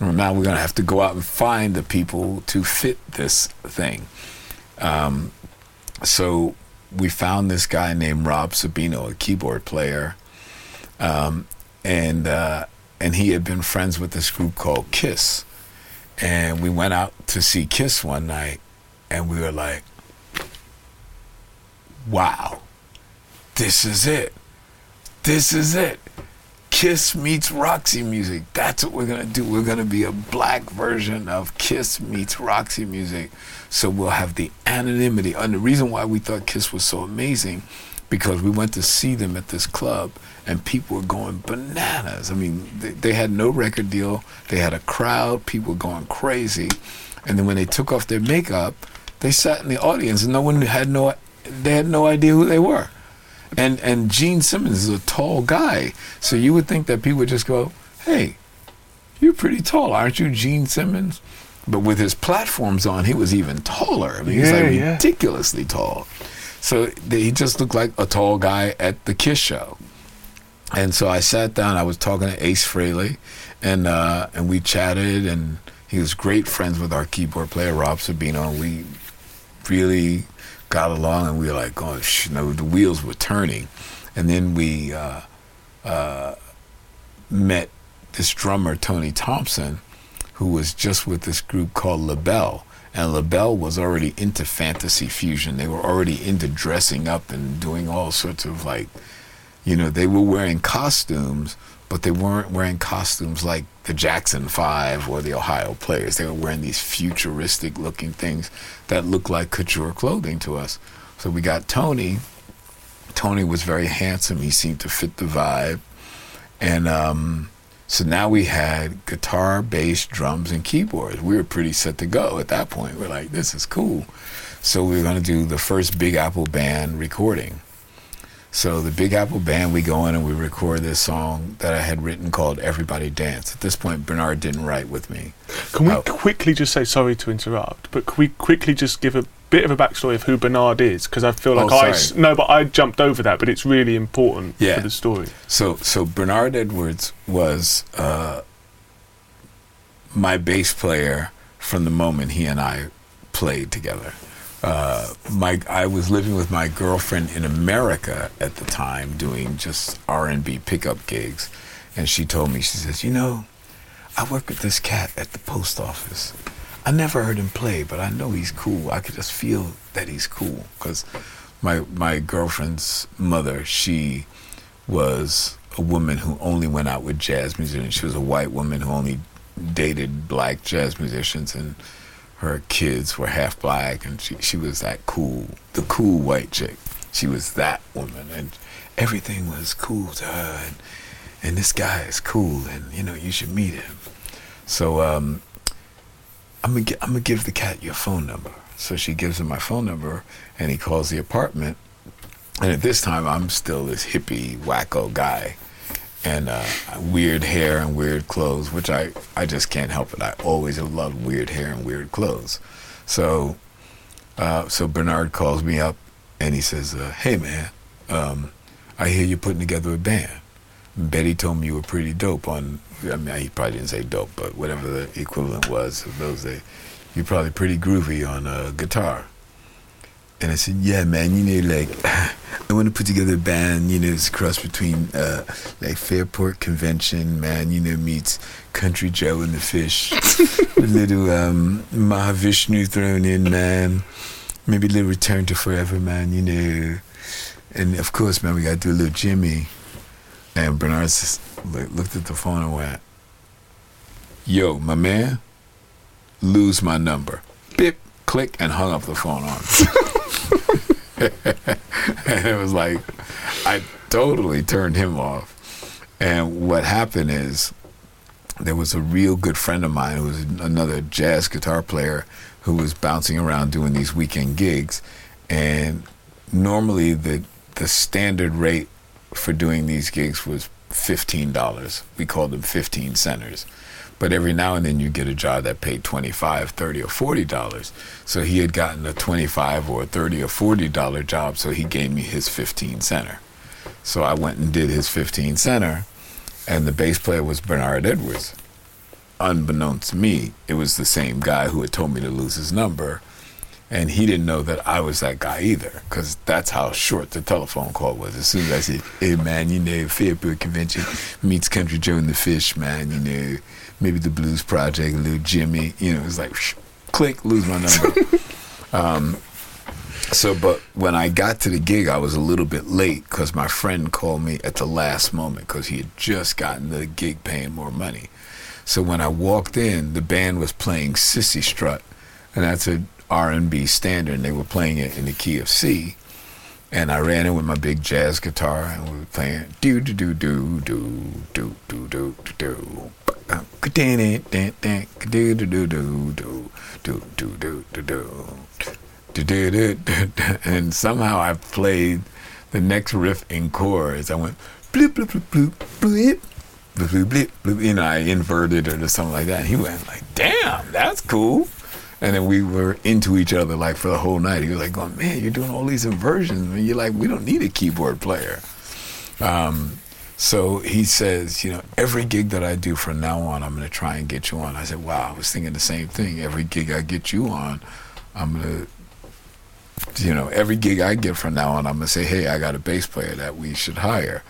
And now we're going to have to go out and find the people to fit this thing. Um, so we found this guy named Rob Sabino, a keyboard player. Um, and uh, and he had been friends with this group called Kiss. And we went out to see Kiss one night, and we were like, wow, this is it. This is it. Kiss meets Roxy music. That's what we're going to do. We're going to be a black version of Kiss meets Roxy music. So we'll have the anonymity. And the reason why we thought Kiss was so amazing because we went to see them at this club and people were going bananas. I mean, they, they had no record deal. They had a crowd. People were going crazy. And then when they took off their makeup, they sat in the audience and no one had no they had no idea who they were. And and Gene Simmons is a tall guy. So you would think that people would just go, "Hey, you're pretty tall, aren't you, Gene Simmons?" But with his platforms on, he was even taller. I mean, he's Yeah, like yeah. ridiculously tall. So he just looked like a tall guy at the Kiss show. And so I sat down. I was talking to Ace Frehley, and uh, and we chatted. And he was great friends with our keyboard player Rob Sabino. And we really got along, and we were like, oh, sh- you know, the wheels were turning. And then we uh, uh, met this drummer Tony Thompson, who was just with this group called LaBelle. And LaBelle was already into fantasy fusion. They were already into dressing up and doing all sorts of like, you know, they were wearing costumes, but they weren't wearing costumes like the Jackson Five or the Ohio Players. They were wearing these futuristic looking things that looked like couture clothing to us. So we got Tony. Tony was very handsome. He seemed to fit the vibe. And um, so now we had guitar, bass, drums, and keyboards. We were pretty set to go at that point. We're like, this is cool. So we were going to do the first Big Apple Band recording. So the Big Apple Band, we go in and we record this song that I had written called Everybody Dance. At this point, Bernard didn't write with me. Can we Oh. quickly just say sorry to interrupt, but can we quickly just give a bit of a backstory of who Bernard is? Because I feel Oh, like I sorry. no, but I jumped over that, but it's really important Yeah. for the story. So, so Bernard Edwards was uh, my bass player from the moment he and I played together. Uh, my, I was living with my girlfriend in America at the time, doing just R and B pickup gigs, and she told me, she says, "You know, I work with this cat at the post office. I never heard him play, but I know he's cool. I could just feel that he's cool because my my girlfriend's mother, she was a woman who only went out with jazz musicians. She was a white woman who only dated black jazz musicians, and her kids were half black, and she she was that cool, the cool white chick. She was that woman, and everything was cool to her. And, and this guy is cool, and you know you should meet him. So um, I'm gonna I'm gonna give the cat your phone number. So she gives him my phone number, and he calls the apartment. And at this time, I'm still this hippie wacko guy, and uh, weird hair and weird clothes, which I I just can't help it. I always have loved weird hair and weird clothes. So uh, so Bernard calls me up, and he says, uh, "Hey man, um, I hear you're putting together a band." Betty told me you were pretty dope on. I mean, he probably didn't say dope, but whatever the equivalent was of those days, you're probably pretty groovy on uh, guitar. And I said, yeah, man, you know, like, [laughs] I want to put together a band, you know, it's a cross between, uh, like, Fairport Convention, man, you know, meets Country Joe and the Fish. [laughs] a little, um, Mahavishnu thrown in, man. Maybe a little Return to Forever, man, you know. And, of course, man, we got to do a little Jimi. And Bernard just look- looked at the phone and went, Yo, my man, lose my number. Bip, click, and hung up the phone on. [laughs] and [laughs] it was like, I totally turned him off. And what happened is, there was a real good friend of mine who was another jazz guitar player who was bouncing around doing these weekend gigs. And normally the the standard rate for doing these gigs was fifteen dollars. We called them fifteen centers. But every now and then you get a job that paid 25 30 or 40 dollars. So he had gotten a 25 or a 30 or 40 dollar job, so he gave me his 15 center. So I went and did his 15 center, and the bass player was Bernard Edwards. Unbeknownst to me, it was the same guy who had told me to lose his number, and he didn't know that I was that guy either, because that's how short the telephone call was. As soon as I said, "Hey man, you know, Fairport Convention meets Country Joe and the Fish, man, you know, maybe the Blues Project, little Jimi, you know, it was like, click, lose my number." [laughs] um, so, but when I got to the gig, I was a little bit late because my friend called me at the last moment because he had just gotten the gig paying more money. So when I walked in, the band was playing Cissy Strut, and that's a R&B standard, and they were playing it in the key of C. And I ran in with my big jazz guitar, and we were playing do do do do do do do do do do. And somehow I played the next riff in chords. I went bloop bloop bloop bloop bloop bloop bloop bloop. You know, I inverted it or something like that. And he went like, "Damn, that's cool." And then we were into each other like for the whole night. He was like, going, man, you're doing all these inversions. And you're like, we don't need a keyboard player. Um, so he says, you know, every gig that I do from now on, I'm going to try and get you on. I said, wow, I was thinking the same thing. Every gig I get you on, I'm going to, you know, every gig I get from now on, I'm going to say, hey, I got a bass player that we should hire.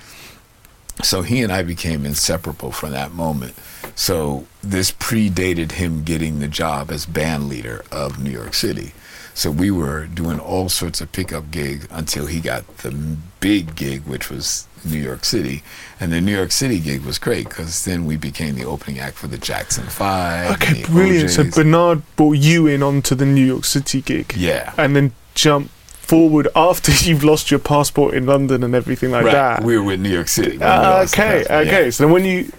So he and I became inseparable from that moment. So this predated him getting the job as band leader of New York City. So we were doing all sorts of pickup gigs until he got the big gig, which was New York City. And the New York City gig was great because then we became the opening act for the Jackson Five. Okay, brilliant. So Bernard brought you in onto the New York City gig. Yeah. And then jump forward after [laughs] you've lost your passport in London and everything like right. that. We were with New York City. when we ah, lost the okay, okay. Yeah. So then when you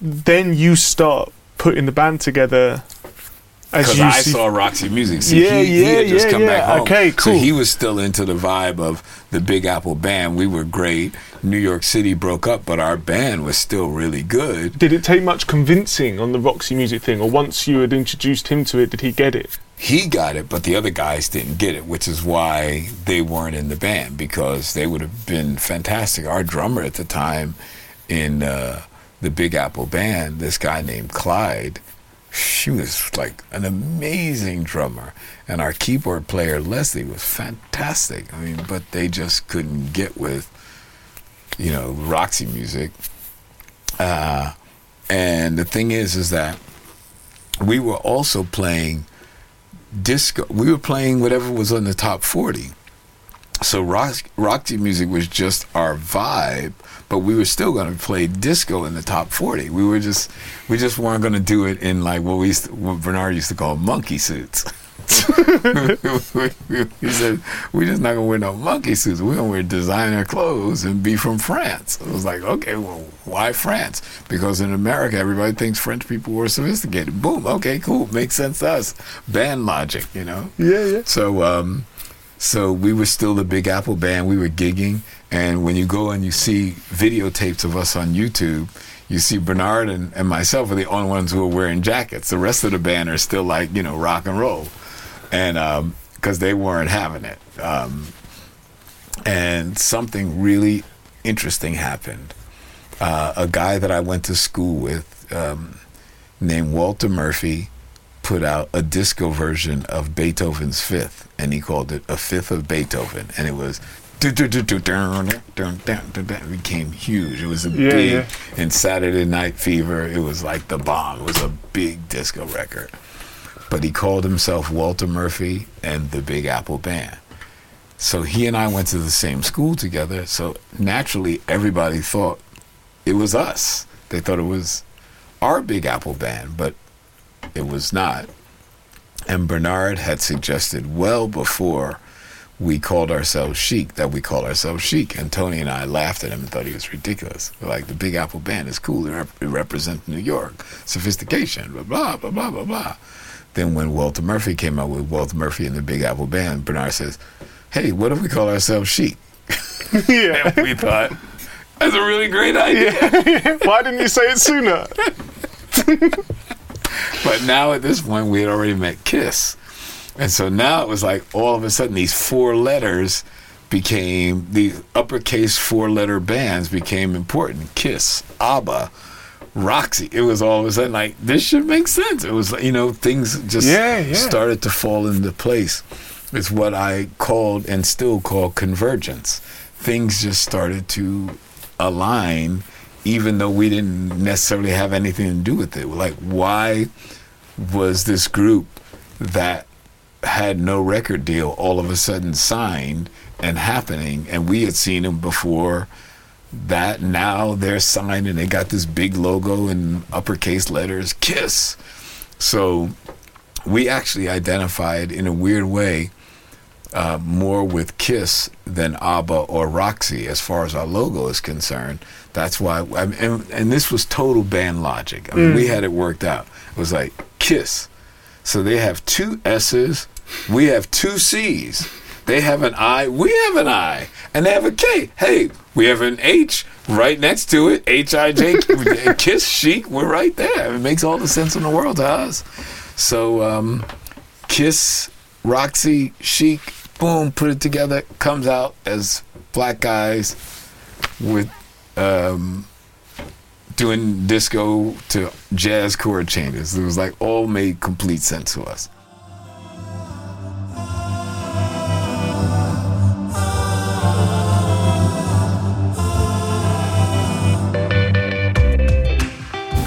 then you start putting the band together as Because I see saw Roxy Music. See, Yeah, he, he yeah, had just yeah, come yeah. back home. Okay, cool. So he was still into the vibe of the Big Apple band. We were great. New York City broke up, but our band was still really good. Did it take much convincing on the Roxy music thing, or once you had introduced him to it, did he get it? He got it, but the other guys didn't get it, which is why they weren't in the band because they would have been fantastic. Our drummer at the time in uh, the Big Apple band, this guy named Clyde, she was like an amazing drummer. And our keyboard player, Leslie, was fantastic. I mean, but they just couldn't get with, you know, Roxy music. Uh, and the thing is, is that we were also playing disco. We were playing whatever was on the top 40. So rock, Roxy music was just our vibe, but we were still going to play disco in the top 40. We were just, we just weren't going to do it in like what we used to, what Bernard used to call monkey suits. [laughs] he said, we're just not going to wear no monkey suits. We're going to wear designer clothes and be from France. I was like, okay, well, why France? Because in America, everybody thinks French people were sophisticated. Boom, okay, cool. Makes sense to us. Band logic, you know? Yeah, yeah. So, um, so we were still the Big Apple band. We were gigging, and when you go and you see videotapes of us on YouTube, you see Bernard and, and myself are the only ones who are wearing jackets. The rest of the band are still like you know rock and roll, and because they weren't having it. Um, and something really interesting happened. Uh, a guy that I went to school with, um, named Walter Murphy, put out a disco version of Beethoven's Fifth, and he called it a Fifth of Beethoven, and it was. It became huge. It was a Yeah, big yeah. in Saturday Night Fever. It was like the bomb. It was a big disco record. But he called himself Walter Murphy and the Big Apple Band. So he and I went to the same school together. So naturally, everybody thought it was us. They thought it was our Big Apple Band, but it was not. And Bernard had suggested well before we called ourselves Chic that we called ourselves Chic. And Tony and I laughed at him and thought he was ridiculous. We're like, the Big Apple Band is cool. It, rep- it represents New York, sophistication, blah, blah, blah, blah, blah, blah. Then when Walter Murphy came out with Walter Murphy and the Big Apple Band, Bernard says, hey, what if we call ourselves Chic? [laughs] yeah. And we thought, that's a really great idea. [laughs] Why didn't you say it sooner? [laughs] But now at this point, we had already met Kiss. And so now it was like all of a sudden these four letters became, the uppercase four letter bands became important. Kiss, ABBA, Roxy. It was all of a sudden like, this should make sense. It was, you know, things just Yeah, yeah. started to fall into place. It's what I called and still call convergence. Things just started to align, even though we didn't necessarily have anything to do with it. Like, why was this group that had no record deal all of a sudden signed and happening? And we had seen them before that. Now they're signed and they got this big logo in uppercase letters Kiss. So we actually identified in a weird way uh, more with Kiss than ABBA or Roxy as far as our logo is concerned. That's why, I mean, and, and this was total band logic. I mean, we had it worked out. It was like Kiss. So they have two S's, we have two C's. They have an I, we have an I, and they have a K. Hey, we have an H right next to it. H I J [laughs] Kiss Chic. We're right there. It makes all the sense in the world to us. So um, Kiss, Roxy, Chic, boom, put it together, comes out as black guys with um, doing disco to jazz chord changes. It was like all made complete sense to us.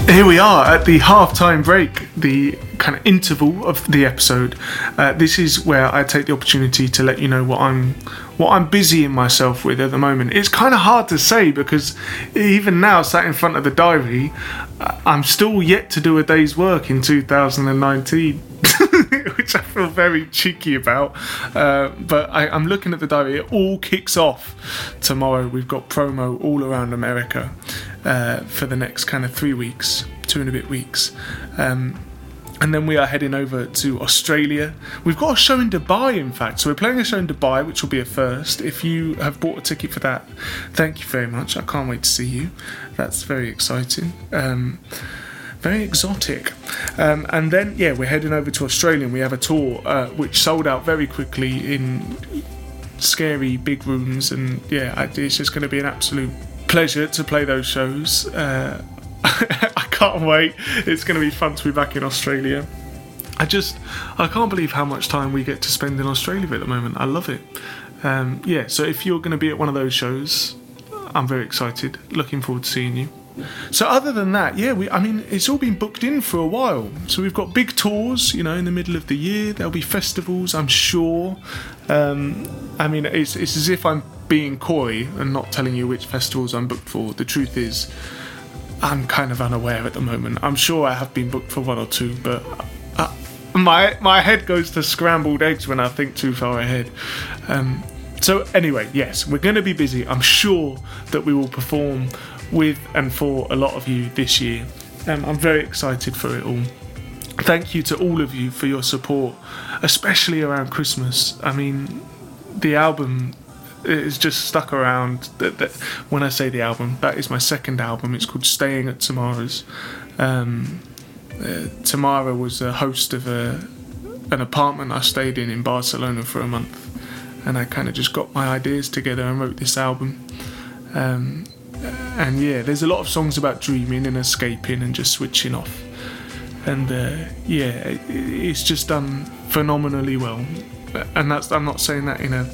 Here we are at the halftime break, the kind of interval of the episode. Uh, this is where I take the opportunity to let you know what I'm what I'm busying myself with at the moment. It's kind of hard to say because even now, sat in front of the diary, uh, I'm still yet to do a day's work in 2019. [laughs] which I feel very cheeky about. Uh, but I, I'm looking at the diary. It all kicks off tomorrow. We've got promo all around America uh, for the next kind of three weeks, two and a bit weeks. Um, and then we are heading over to Australia. We've got a show in Dubai, in fact. So we're playing a show in Dubai, which will be a first. If you have bought a ticket for that, thank you very much. I can't wait to see you. That's very exciting. Um, very exotic. Um, and then, yeah, we're heading over to Australia and we have a tour uh, which sold out very quickly in scary big rooms. And yeah, it's just going to be an absolute pleasure to play those shows. Uh, [laughs] I can't wait. It's going to be fun to be back in Australia. I just, I can't believe how much time we get to spend in Australia at the moment. I love it. Um, yeah, so if you're going to be at one of those shows, I'm very excited. Looking forward to seeing you. So other than that, yeah, we I mean it's all been booked in for a while. So we've got big tours, you know, in the middle of the year. There'll be festivals, I'm sure. Um, I mean, it's it's as if I'm being coy and not telling you which festivals I'm booked for. The truth is, I'm kind of unaware at the moment. I'm sure I have been booked for one or two, but. Uh, my my head goes to scrambled eggs when I think too far ahead. Um, so anyway, yes, we're going to be busy. I'm sure that we will perform with and for a lot of you this year. Um, I'm very excited for it all. Thank you to all of you for your support, especially around Christmas. I mean, the album is just stuck around. That, that, when I say the album, that is my second album. It's called Staying at Tamara's. Um, uh, Tamara was a host of a, an apartment I stayed in in Barcelona for a month, and I kind of just got my ideas together and wrote this album. Um, and yeah, there's a lot of songs about dreaming and escaping and just switching off. And uh, yeah, it, it's just done phenomenally well. And that's I'm not saying that in a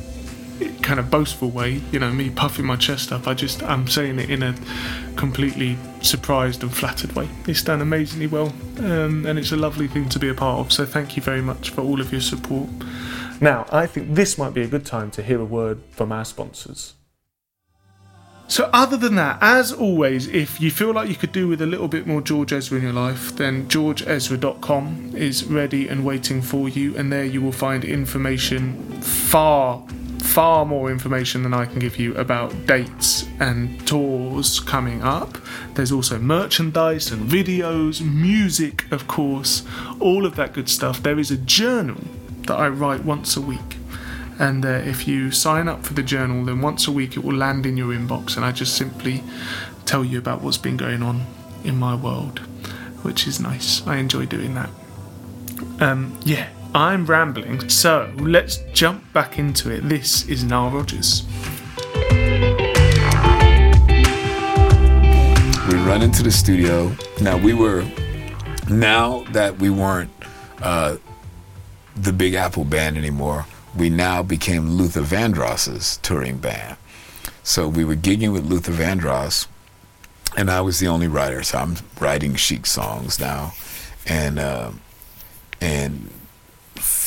kind of boastful way, you know, me puffing my chest up. I just I'm saying it in a completely surprised and flattered way. It's done amazingly well, um, and it's a lovely thing to be a part of. So thank you very much for all of your support. Now, I think this might be a good time to hear a word from our sponsors. So, other than that, as always, if you feel like you could do with a little bit more George Ezra in your life, then georgeezra.com is ready and waiting for you, and there you will find information far, far more information than I can give you about dates and tours coming up. There's also merchandise and videos, music, of course, all of that good stuff. There is a journal that I write once a week and uh, if you sign up for the journal, then once a week it will land in your inbox, and I just simply tell you about what's been going on in my world, which is nice. I enjoy doing that. Um, yeah, I'm rambling, so let's jump back into it. This is Nile Rodgers. We run into the studio. Now we were, now that we weren't uh, the Big Apple band anymore we now became Luther Vandross's touring band. So we were gigging with Luther Vandross, and I was the only writer. So I'm writing chic songs now, and uh, and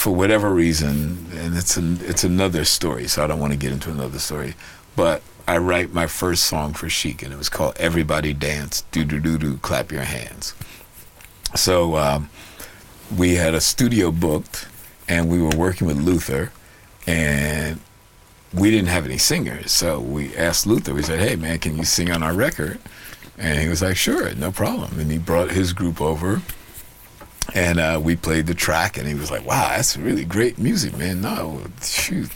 for whatever reason, and it's an, it's another story. So I don't want to get into another story, but I write my first song for Chic, and it was called "Everybody Dance, Do Do Do Do, Clap Your Hands." So um, we had a studio booked, and we were working with Luther, and we didn't have any singers. So we asked Luther, we said, hey, man, can you sing on our record? And he was like, sure, no problem. And he brought his group over and uh, we played the track and he was like, wow, that's really great music, man. No, shoot.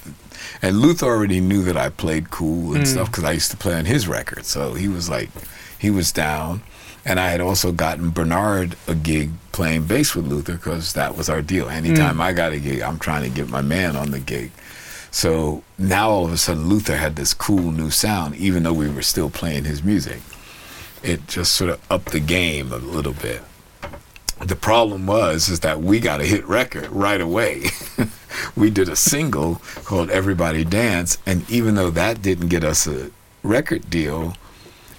And Luther already knew that I played cool and mm. stuff because I used to play on his record. So he was like, he was down. And I had also gotten Bernard a gig playing bass with Luther because that was our deal. Anytime I got a gig, I'm trying to get my man on the gig. So now all of a sudden, Luther had this cool new sound, even though we were still playing his music. It just sort of upped the game a little bit. The problem was is that we got a hit record right away. [laughs] we did a single called Everybody Dance, and even though that didn't get us a record deal,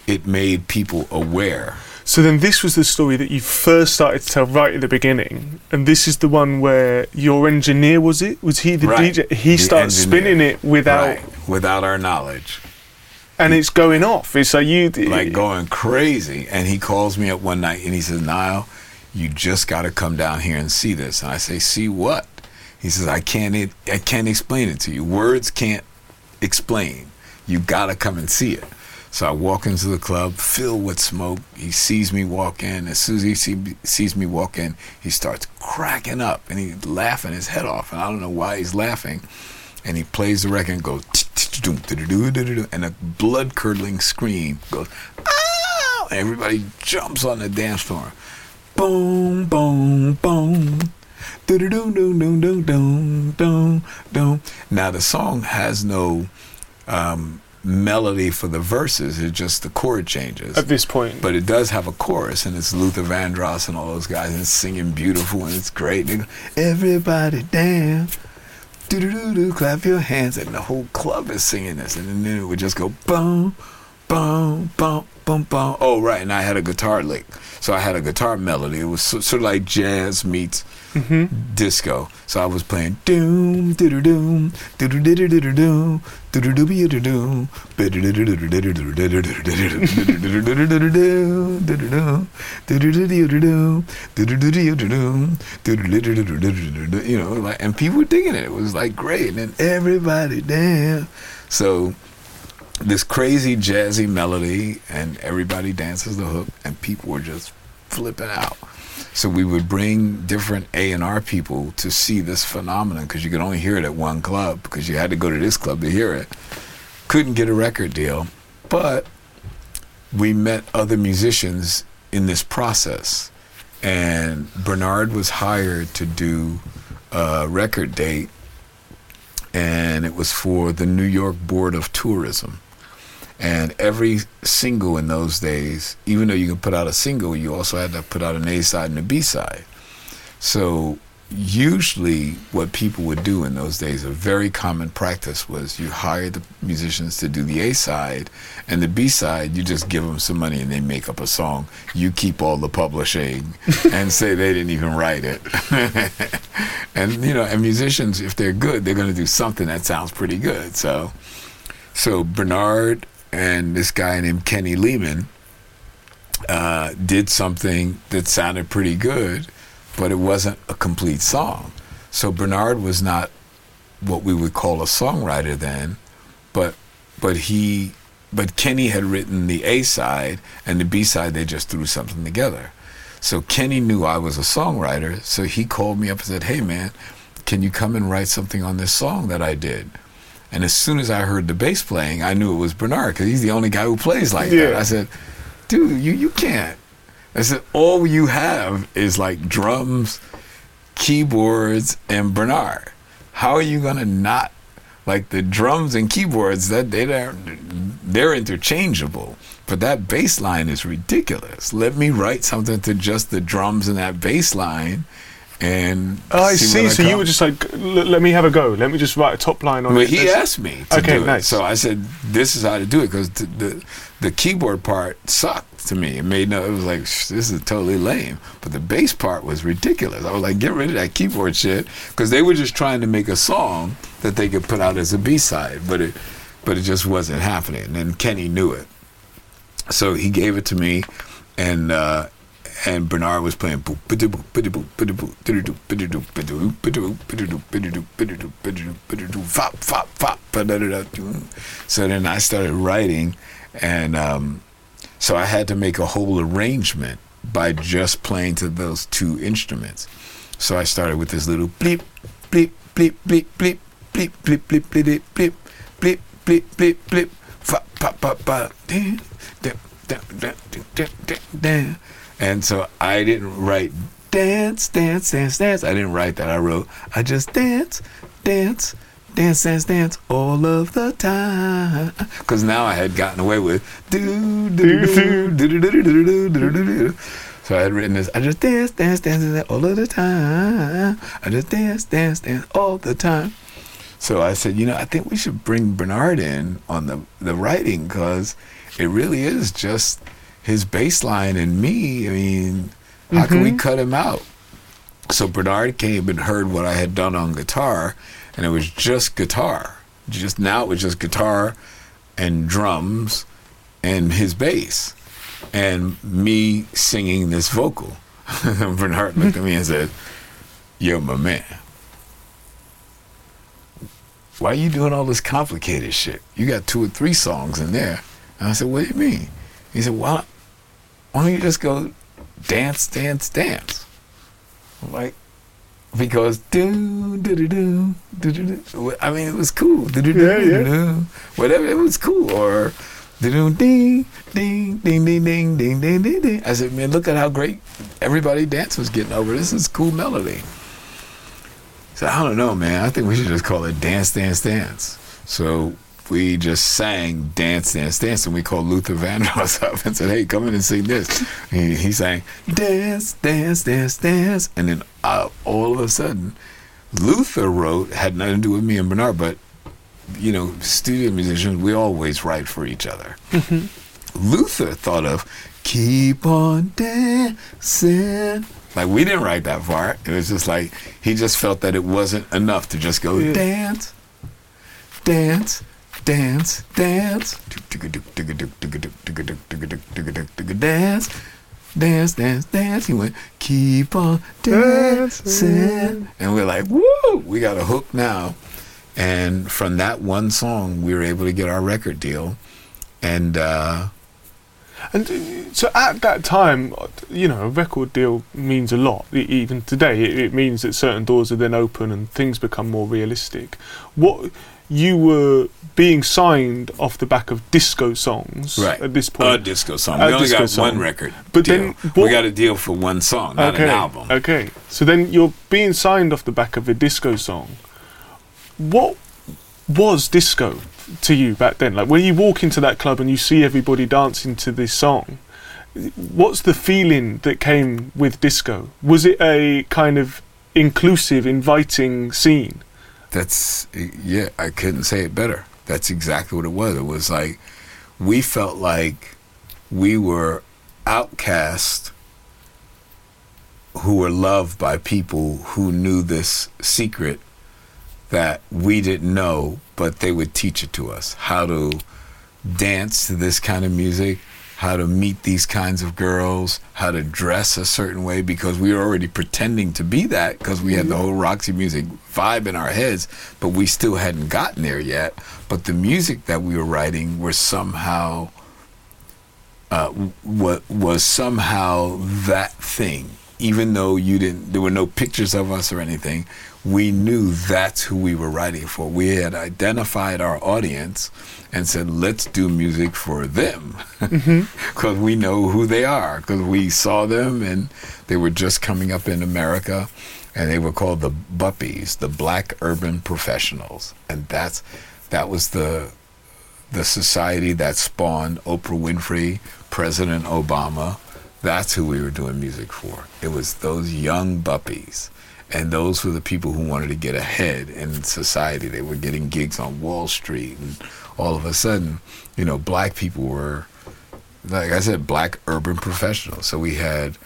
it made people aware. So then this was the story that you first started to tell right at the beginning, and this is the one where your engineer was it? Was he the Right. DJ? He The starts engineer. spinning it without, Right, without our knowledge. and it's going off. It's like you like going crazy. And he calls me up one night and he says, Nile, you just got to come down here and see this. And I say, see what? He says, I can't, I can't explain it to you. Words can't explain. You got to come and see it. So I walk into the club filled with smoke. He sees me walk in. As soon as he see, sees me walk in, he starts cracking up and he's laughing his head off. And I don't know why he's laughing. And he plays the record and goes, and a blood curdling scream goes, everybody jumps on the dance floor. Boom, boom, boom. Do-do-do-do-do-do-do-do. Now the song has no um, melody for the verses; it's just the chord changes. at this point. But it does have a chorus, and it's Luther Vandross and all those guys, and it's singing beautiful, and it's great. Go, Everybody dance, do do do do, clap your hands, and the whole club is singing this, and then it would just go boom, boom, boom, boom, boom. Oh, right, and I had a guitar lick, so I had a guitar melody. It was so, sort of like jazz meets mm-hmm. disco. So I was playing doom, do do doom, do do do do do do doom, do do do do do doom, do do do do do do do do do do you know, like, and people were digging it. It was like great, and then everybody dance. So this crazy jazzy melody, and everybody dances the hook, and people were just flipping out. So we would bring different A and R people to see this phenomenon because you could only hear it at one club because you had to go to this club to hear it. Couldn't get a record deal, but we met other musicians in this process, and Bernard was hired to do a record date, and it was for the New York Board of Tourism. And every single in those days, even though you could put out a single, you also had to put out an A side and a B side. So usually, what people would do in those days, a very common practice was you hire the musicians to do the A side, and the B side, you just give them some money and they make up a song. You keep all the publishing [laughs] and say they didn't even write it. [laughs] and you know, and musicians, if they're good, they're going to do something that sounds pretty good. So, so Bernard and this guy named Kenny Lehman uh, did something that sounded pretty good, but it wasn't a complete song. So Bernard was not what we would call a songwriter then, but but he but Kenny had written the A side and the B side they just threw something together. So Kenny knew I was a songwriter, so he called me up and said, "Hey man, can you come and write something on this song that I did?" And as soon as I heard the bass playing, I knew it was Bernard because he's the only guy who plays like that. I said, "Dude, you you can't." I said, "All you have is like drums, keyboards, and Bernard. How are you gonna not like the drums and keyboards? That they are they're interchangeable, but that bass line is ridiculous. Let me write something to just the drums and that bass line." And Oh, I what see. So you were just like, "L- let me have a go. Let me just write a top line on well, it. he asked me to Okay, do it. So I said, "This is how to do it," because the, the the keyboard part sucked to me. It made no. It was like this is totally lame. But the bass part was ridiculous. I was like, "Get rid of that keyboard shit," because they were just trying to make a song that they could put out as a B side, but it but it just wasn't happening. And Kenny knew it, so he gave it to me, and. uh and Bernard was playing. So then I started writing, and um, so I had to make a whole arrangement by just playing to those two instruments. So I started with this little bleep bleep bleep bleep bleep bleep bleep bleep bleep bleep bleep bleep bleep bleep bleep fa pa pa pa And so I didn't write dance, dance, dance, dance. I didn't write that. I wrote, I just dance, dance, dance, dance, dance all of the time. Because now I had gotten away with do, do, do, do, do, do, do, do, do, do, do. So I had written this, I just dance, dance, dance, dance all of the time. I just dance, dance, dance all the time. So I said, you know, I think we should bring Bernard in on the, the writing because it really is just his bass line and me. I mean, how can we mm-hmm. cut him out? So Bernard came and heard what I had done on guitar, and it was just guitar. Just now it was just guitar and drums and his bass and me singing this vocal. [laughs] Bernard looked at me and said, You're my man. Why are you doing all this complicated shit? You got two or three songs in there. And I said, What do you mean? He said, Well, why don't you just go dance, dance, dance? Like, because do do do do do do. I mean, it was cool. Do do do do. Whatever, it was cool. Or do do ding ding ding ding ding ding ding ding ding. I said, man, look at how great everybody dance was getting over. This is cool melody. So I don't know, man. I think we should just call it dance, dance, dance. So we just sang dance, dance, dance, and we called Luther Vandross [laughs] up and said, "Hey, come in and sing this." He, he sang dance, dance, dance, dance, and then uh, all of a sudden, Luther wrote had nothing to do with me and Bernard, but you know, studio musicians, we always write for each other. Luther thought of keep on dancing. Like we didn't write that part. It was just like he just felt that it wasn't enough to just go Yeah. dance, dance, dance, dance, dance, dance, dance, dance. He went keep on dancing, and we're like, woo! We got a hook now. And from that one song, we were able to get our record deal, and. uh And uh, so at that time, you know, a record deal means a lot. Even today, it, it means that certain doors are then open and things become more realistic. What you were being signed off the back of disco songs Right. at this point. A disco song. A we only got song. one record. But deal. then we got a deal for one song, not okay. an album. Okay. So then you're being signed off the back of a disco song. What was disco to you back then? Like when you walk into that club and you see everybody dancing to this song, what's the feeling that came with disco? Was it a kind of inclusive, inviting scene? That's yeah. I couldn't say it better. That's exactly what it was. It was like we felt like we were outcast who were loved by people who knew this secret that we didn't know, but they would teach it to us how to dance to this kind of music, how to meet these kinds of girls, how to dress a certain way because we were already pretending to be that because we had the whole Roxy music vibe in our heads, but we still hadn't gotten there yet. But the music that we were writing were somehow uh, wa was somehow that thing. Even though you didn't, there were no pictures of us or anything. We knew that's who we were writing for. We had identified our audience and said, "Let's do music for them," mm-hmm. [laughs] because we know who they are. Because we saw them, and they were just coming up in America, and they were called the Buppies, the Black Urban Professionals, and that's that was the the society that spawned Oprah Winfrey, President Obama. That's who we were doing music for. It was those young buppies. And those were the people who wanted to get ahead in society. They were getting gigs on Wall Street. And all of a sudden, you know, black people were, like I said, black urban professionals. So we had,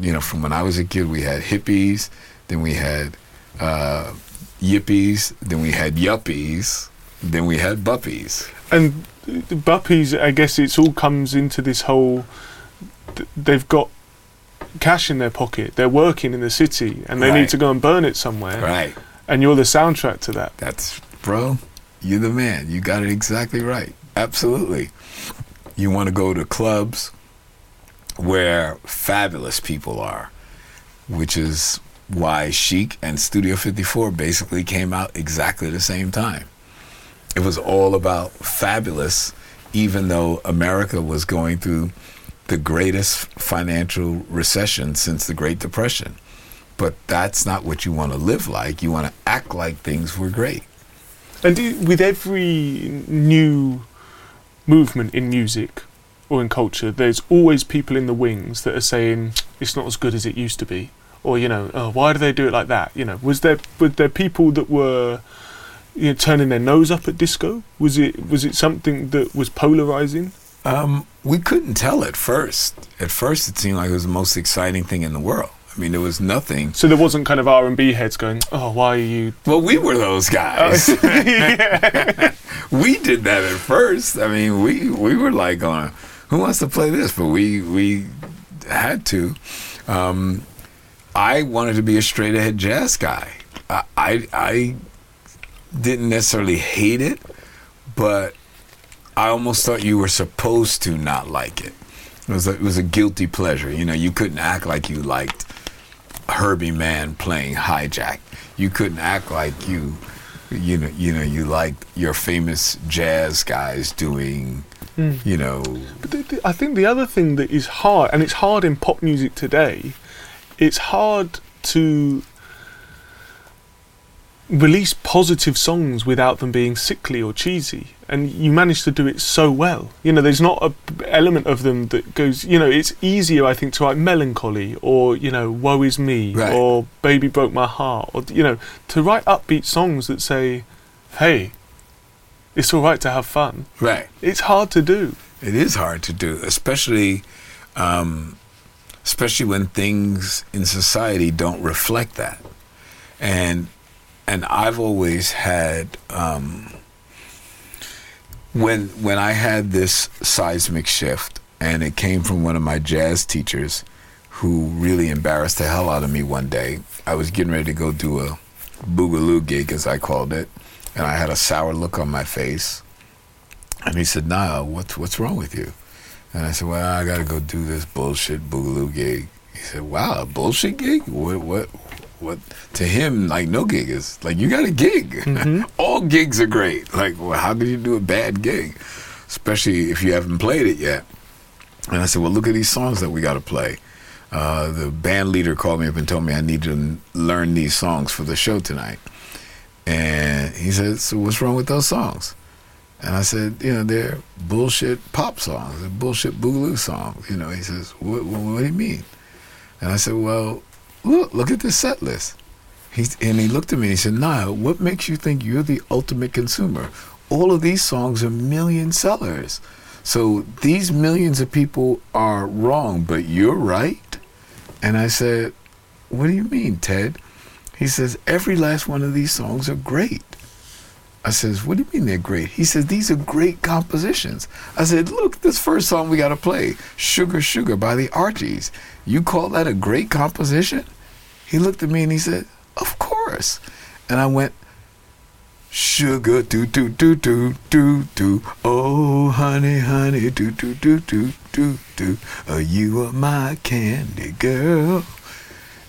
you know, from when I was a kid, we had hippies, then we had uh, yippies, then we had yuppies, then we had buppies. And the Buppies, I guess it's all comes into this whole. They've got cash in their pocket. They're working in the city, and they Right. need to go and burn it somewhere. Right. And you're the soundtrack to that. That's, bro, you're the man. You got it exactly right. Absolutely. You want to go to clubs where fabulous people are, which is why Chic and Studio 54 basically came out exactly the same time. It was all about fabulous even though America was going through the greatest financial recession since the Great Depression. But that's not what you want to live like. You want to act like things were great. And do, with every new movement in music or in culture, there's always people in the wings that are saying it's not as good as it used to be, or you know, oh, why do they do it like that? You know, was there were there people that were you know, turning their nose up at disco? Was it was it something that was polarizing? Um, we couldn't tell at first. At first, it seemed like it was the most exciting thing in the world. I mean, there was nothing. So there wasn't kind of R and B heads going, "Oh, why are you?" Well, we were those guys. [laughs] we did that at first. I mean, we we were like, going, "Who wants to play this?" But we we had to. Um, I wanted to be a straight ahead jazz guy. I, I I didn't necessarily hate it, but I almost thought you were supposed to not like it. It was a, it was a guilty pleasure. You know, you couldn't act like you liked Herbie Mann playing hijack. You couldn't act like you, you know, you know, you liked your famous jazz guys doing, Mm. you know, But the, the, I think the other thing that is hard, and it's hard in pop music today, it's hard to release positive songs without them being sickly or cheesy. And you manage to do it so well. You know, there's not a element of them that goes. You know, it's easier, I think, to write melancholy or you know, woe is me Right. or baby broke my heart or you know, to write upbeat songs that say, "Hey, it's all right to have fun." right. It's hard to do. It is hard to do, especially, um, especially when things in society don't reflect that. And and I've always had um, when when I had this seismic shift, and it came from one of my jazz teachers, who really embarrassed the hell out of me one day. I was getting ready to go do a boogaloo gig, as I called it, and I had a sour look on my face. And he said, "Nah, what's what's wrong with you?" And I said, "Well, I got to go do this bullshit boogaloo gig." He said, "Wow, a bullshit gig? What what what?" To him, like no gig is like you got a gig. Mhm. [laughs] All gigs are great. Like, well, how could you do a bad gig, especially if you haven't played it yet? And I said, "Well, look at these songs that we got to play." Uh, the band leader called me up and told me I need to learn these songs for the show tonight. And he said, "So what's wrong with those songs?" And I said, you know, they're bullshit pop songs, they're bullshit boogaloo songs. You know, he says, what, what, what do you mean? And I said, well, look, look at this set list. He, and he looked at me and he said, Nile, what makes you think you're the ultimate consumer? All of these songs are million sellers. So these millions of people are wrong, but you're right. And I said, what do you mean, Ted? He says, every last one of these songs are great. I says, what do you mean they're great? He says, these are great compositions. I said, look, this first song we got to play, Sugar Sugar by the Archies. You call that a great composition? He looked at me and he said, of course. And I went, Sugar do do do do do do. Oh honey honey do do do do do do. Oh you are my candy girl?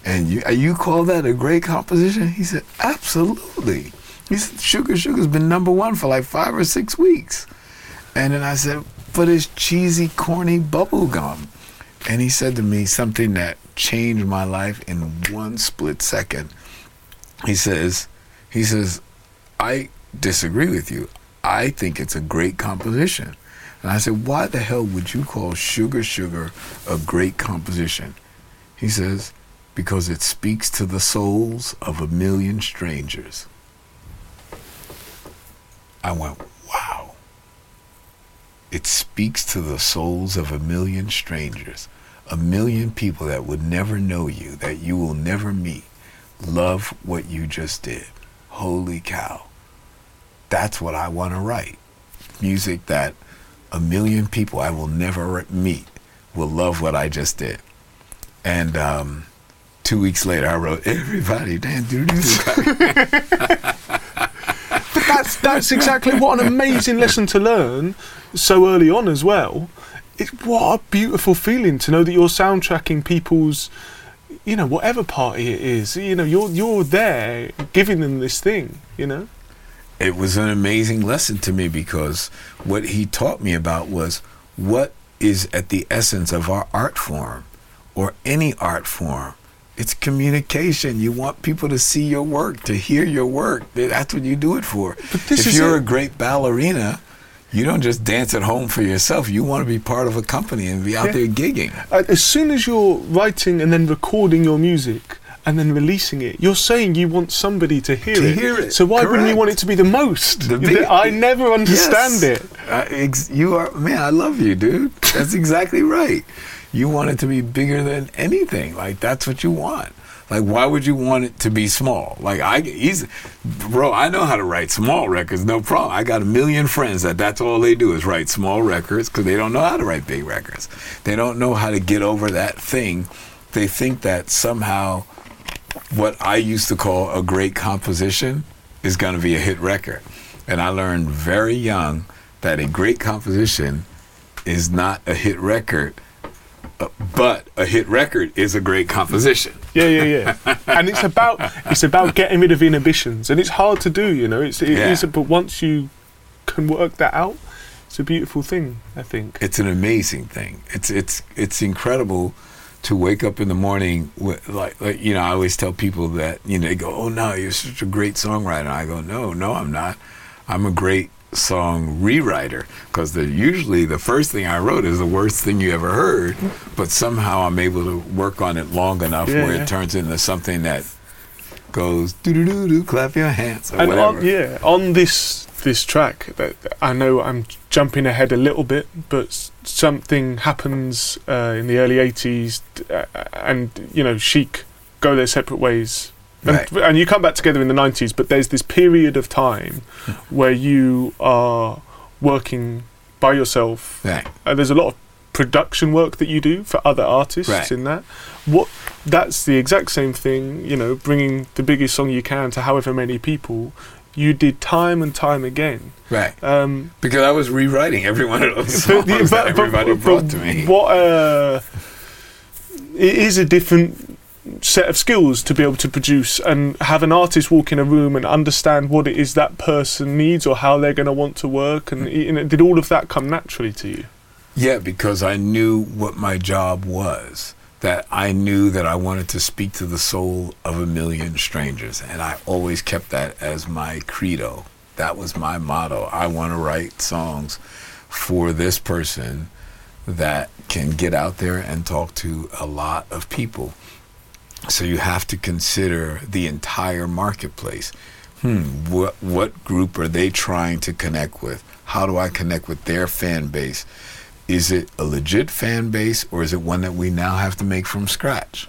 And you uh, you call that a great composition? He said absolutely. He said Sugar Sugar's been number one for like five or six weeks. And then I said but it's cheesy corny bubble gum. And he said to me something that changed my life in one split second he says he says I disagree with you. I think it's a great composition. And I said, why the hell would you call Sugar Sugar a great composition? He says, because it speaks to the souls of a million strangers. I went, wow. It speaks to the souls of a million strangers, a million people that would never know you, that you will never meet. Love what you just did. Holy cow. That's what I want to write. Music that a million people I will never meet will love what I just did. And um, two weeks later, I wrote, Everybody, Dan, do do [laughs] But that's that's exactly what an amazing lesson to learn so early on as well. It's what a beautiful feeling to know that you're soundtracking people's, you know, whatever party it is. You know, you're you're there giving them this thing. You know. it was an amazing lesson to me because what he taught me about was what is at the essence of our art form or any art form. It's communication. You want people to see your work, to hear your work. That's what you do it for. But this if is you're a great ballerina, you don't just dance at home for yourself. You want to be part of a company and be out Yeah. there gigging. Uh, as soon as you're writing and then recording your music and then releasing it, you're saying you want somebody to hear To it. hear it, So why wouldn't you want it to be the most? The [laughs] big- I never understand Yes. it. Uh, ex- you are man. I love you, dude. That's exactly right. You want it to be bigger than anything. Like that's what you want. Like why would you want it to be small? Like I, he's, bro. I know how to write small records, no problem. I got a million friends that that's all they do is write small records because they don't know how to write big records. They don't know how to get over that thing. They think that somehow what I used to call a great composition is going to be a hit record. And I learned very young that a great composition is not a hit record, but a hit record is a great composition. Yeah, yeah, yeah. [laughs] and it's about it's about getting rid of inhibitions, and it's hard to do. You know, it's it Yeah. is- But once you can work that out, it's a beautiful thing. I think. It's an amazing thing. It's it's it's incredible to wake up in the morning with like like you know I always tell people that you know they go oh no you're such a great songwriter I go no no I'm not I'm a great song rewriter because the usually the first thing I wrote is the worst thing you ever heard but somehow I'm able to work on it long enough Yeah, where yeah. it turns into something that goes do do do do clap your hands or and whatever on, yeah, on this this track, that I know I'm jumping ahead a little bit, but something happens uh, in the early '80s, uh, and you know, Chic go their separate ways. And, Right. and you come back together in the 90s, but there's this period of time [laughs] where you are working by yourself right uh, there's a lot of production work that you do for other artists Right. in that. What that's the exact same thing. You know, bringing the biggest song you can to however many people. You did time and time again. right Um, because I was rewriting every one of those [laughs] songs that but- but- everybody but brought to me What uh, it is a different set of skills to be able to produce and have an artist walk in a room and understand what it is that person needs or how they're going to want to work. And mm. you know, did all of that come naturally to you? Yeah, because I knew what my job was. That I knew that I wanted to speak to the soul of a million strangers. And I always kept that as my credo. That was my motto. I want to write songs for this person that can get out there and talk to a lot of people. So you have to consider the entire marketplace. Hmm, what what group are they trying to connect with? How do I connect with their fan base? Is it a legit fan base or is it one that we now have to make from scratch?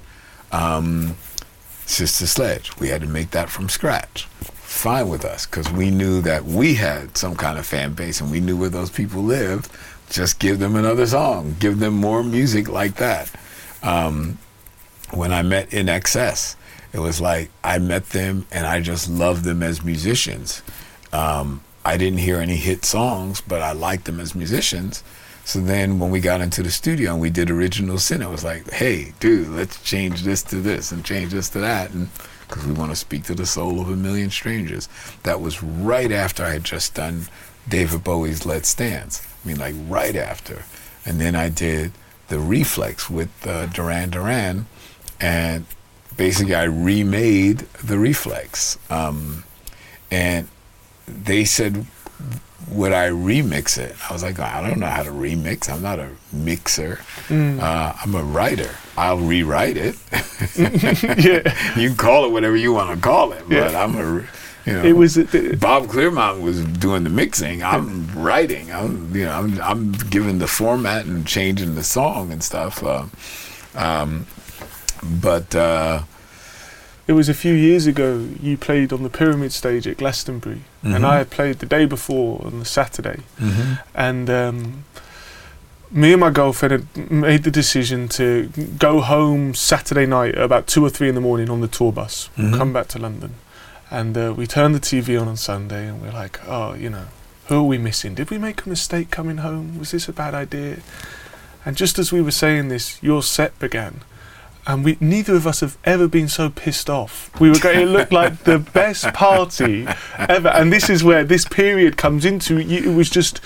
Um, Sister Sledge, we had to make that from scratch. Fine with us because we knew that we had some kind of fan base and we knew where those people lived. Just give them another song, give them more music like that. Um, when I met INXS, it was like I met them and I just loved them as musicians. Um, I didn't hear any hit songs, but I liked them as musicians. So then when we got into the studio and we did Original Sin, it was like, hey, dude, let's change this to this and change this to that. And because we want to speak to the soul of a million strangers. That was right after I had just done David Bowie's Let's Dance. I mean, like right after. And then I did the Reflex with uh, Duran Duran. And basically, I remade the Reflex. Um, and they said, would I remix it? I was like, I don't know how to remix. I'm not a mixer. Uh, I'm a writer. I'll rewrite it. [laughs] yeah, you can call it whatever you want to call it, but Yeah. I'm a, you know. it was. Bob Clearmountain was doing the mixing. I'm writing. I'm, you know, I'm, I'm giving the format and changing the song and stuff. Uh, um, but uh, It was a few years ago you played on the Pyramid stage at Glastonbury, Mhm. and I had played the day before on the Saturday. And um, me and my girlfriend had made the decision to go home Saturday night at about two or three in the morning on the tour bus, Mhm. come back to London. And uh, we turned the TV on on Sunday, and we're like, oh, you know, who are we missing? Did we make a mistake coming home? Was this a bad idea? And just as we were saying this, your set began. And we neither of us have ever been so pissed off. We were going. It looked like the [laughs] best party ever, and this is where this period comes into. It was just.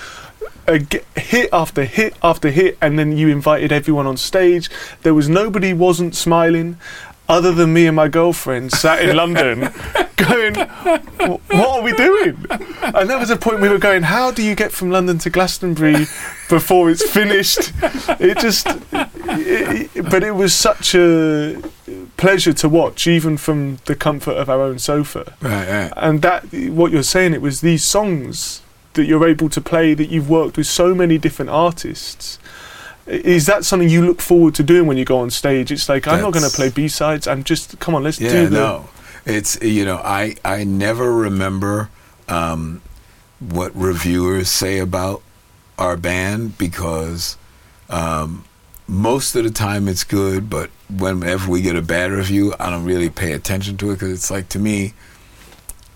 a hit after hit after hit, and then you invited everyone on stage. There was nobody wasn't smiling, other than me and my girlfriend sat in London, [laughs] going, "What are we doing?" And that was a point we were going, "How do you get from London to Glastonbury before it's finished?" It just, it, it- but it was such a pleasure to watch, even from the comfort of our own sofa. Right, right. And that, what you're saying, it was these songs that you're able to play that you've worked with so many different artists. Is that something you look forward to doing when you go on stage? It's like I'm not going to play B sides. I'm just come on, let's Yeah, do the. no. It's you know, I I never remember um, what reviewers say about our band because um, most of the time it's good, but whenever we get a bad review, I don't really pay attention to it because it's like to me,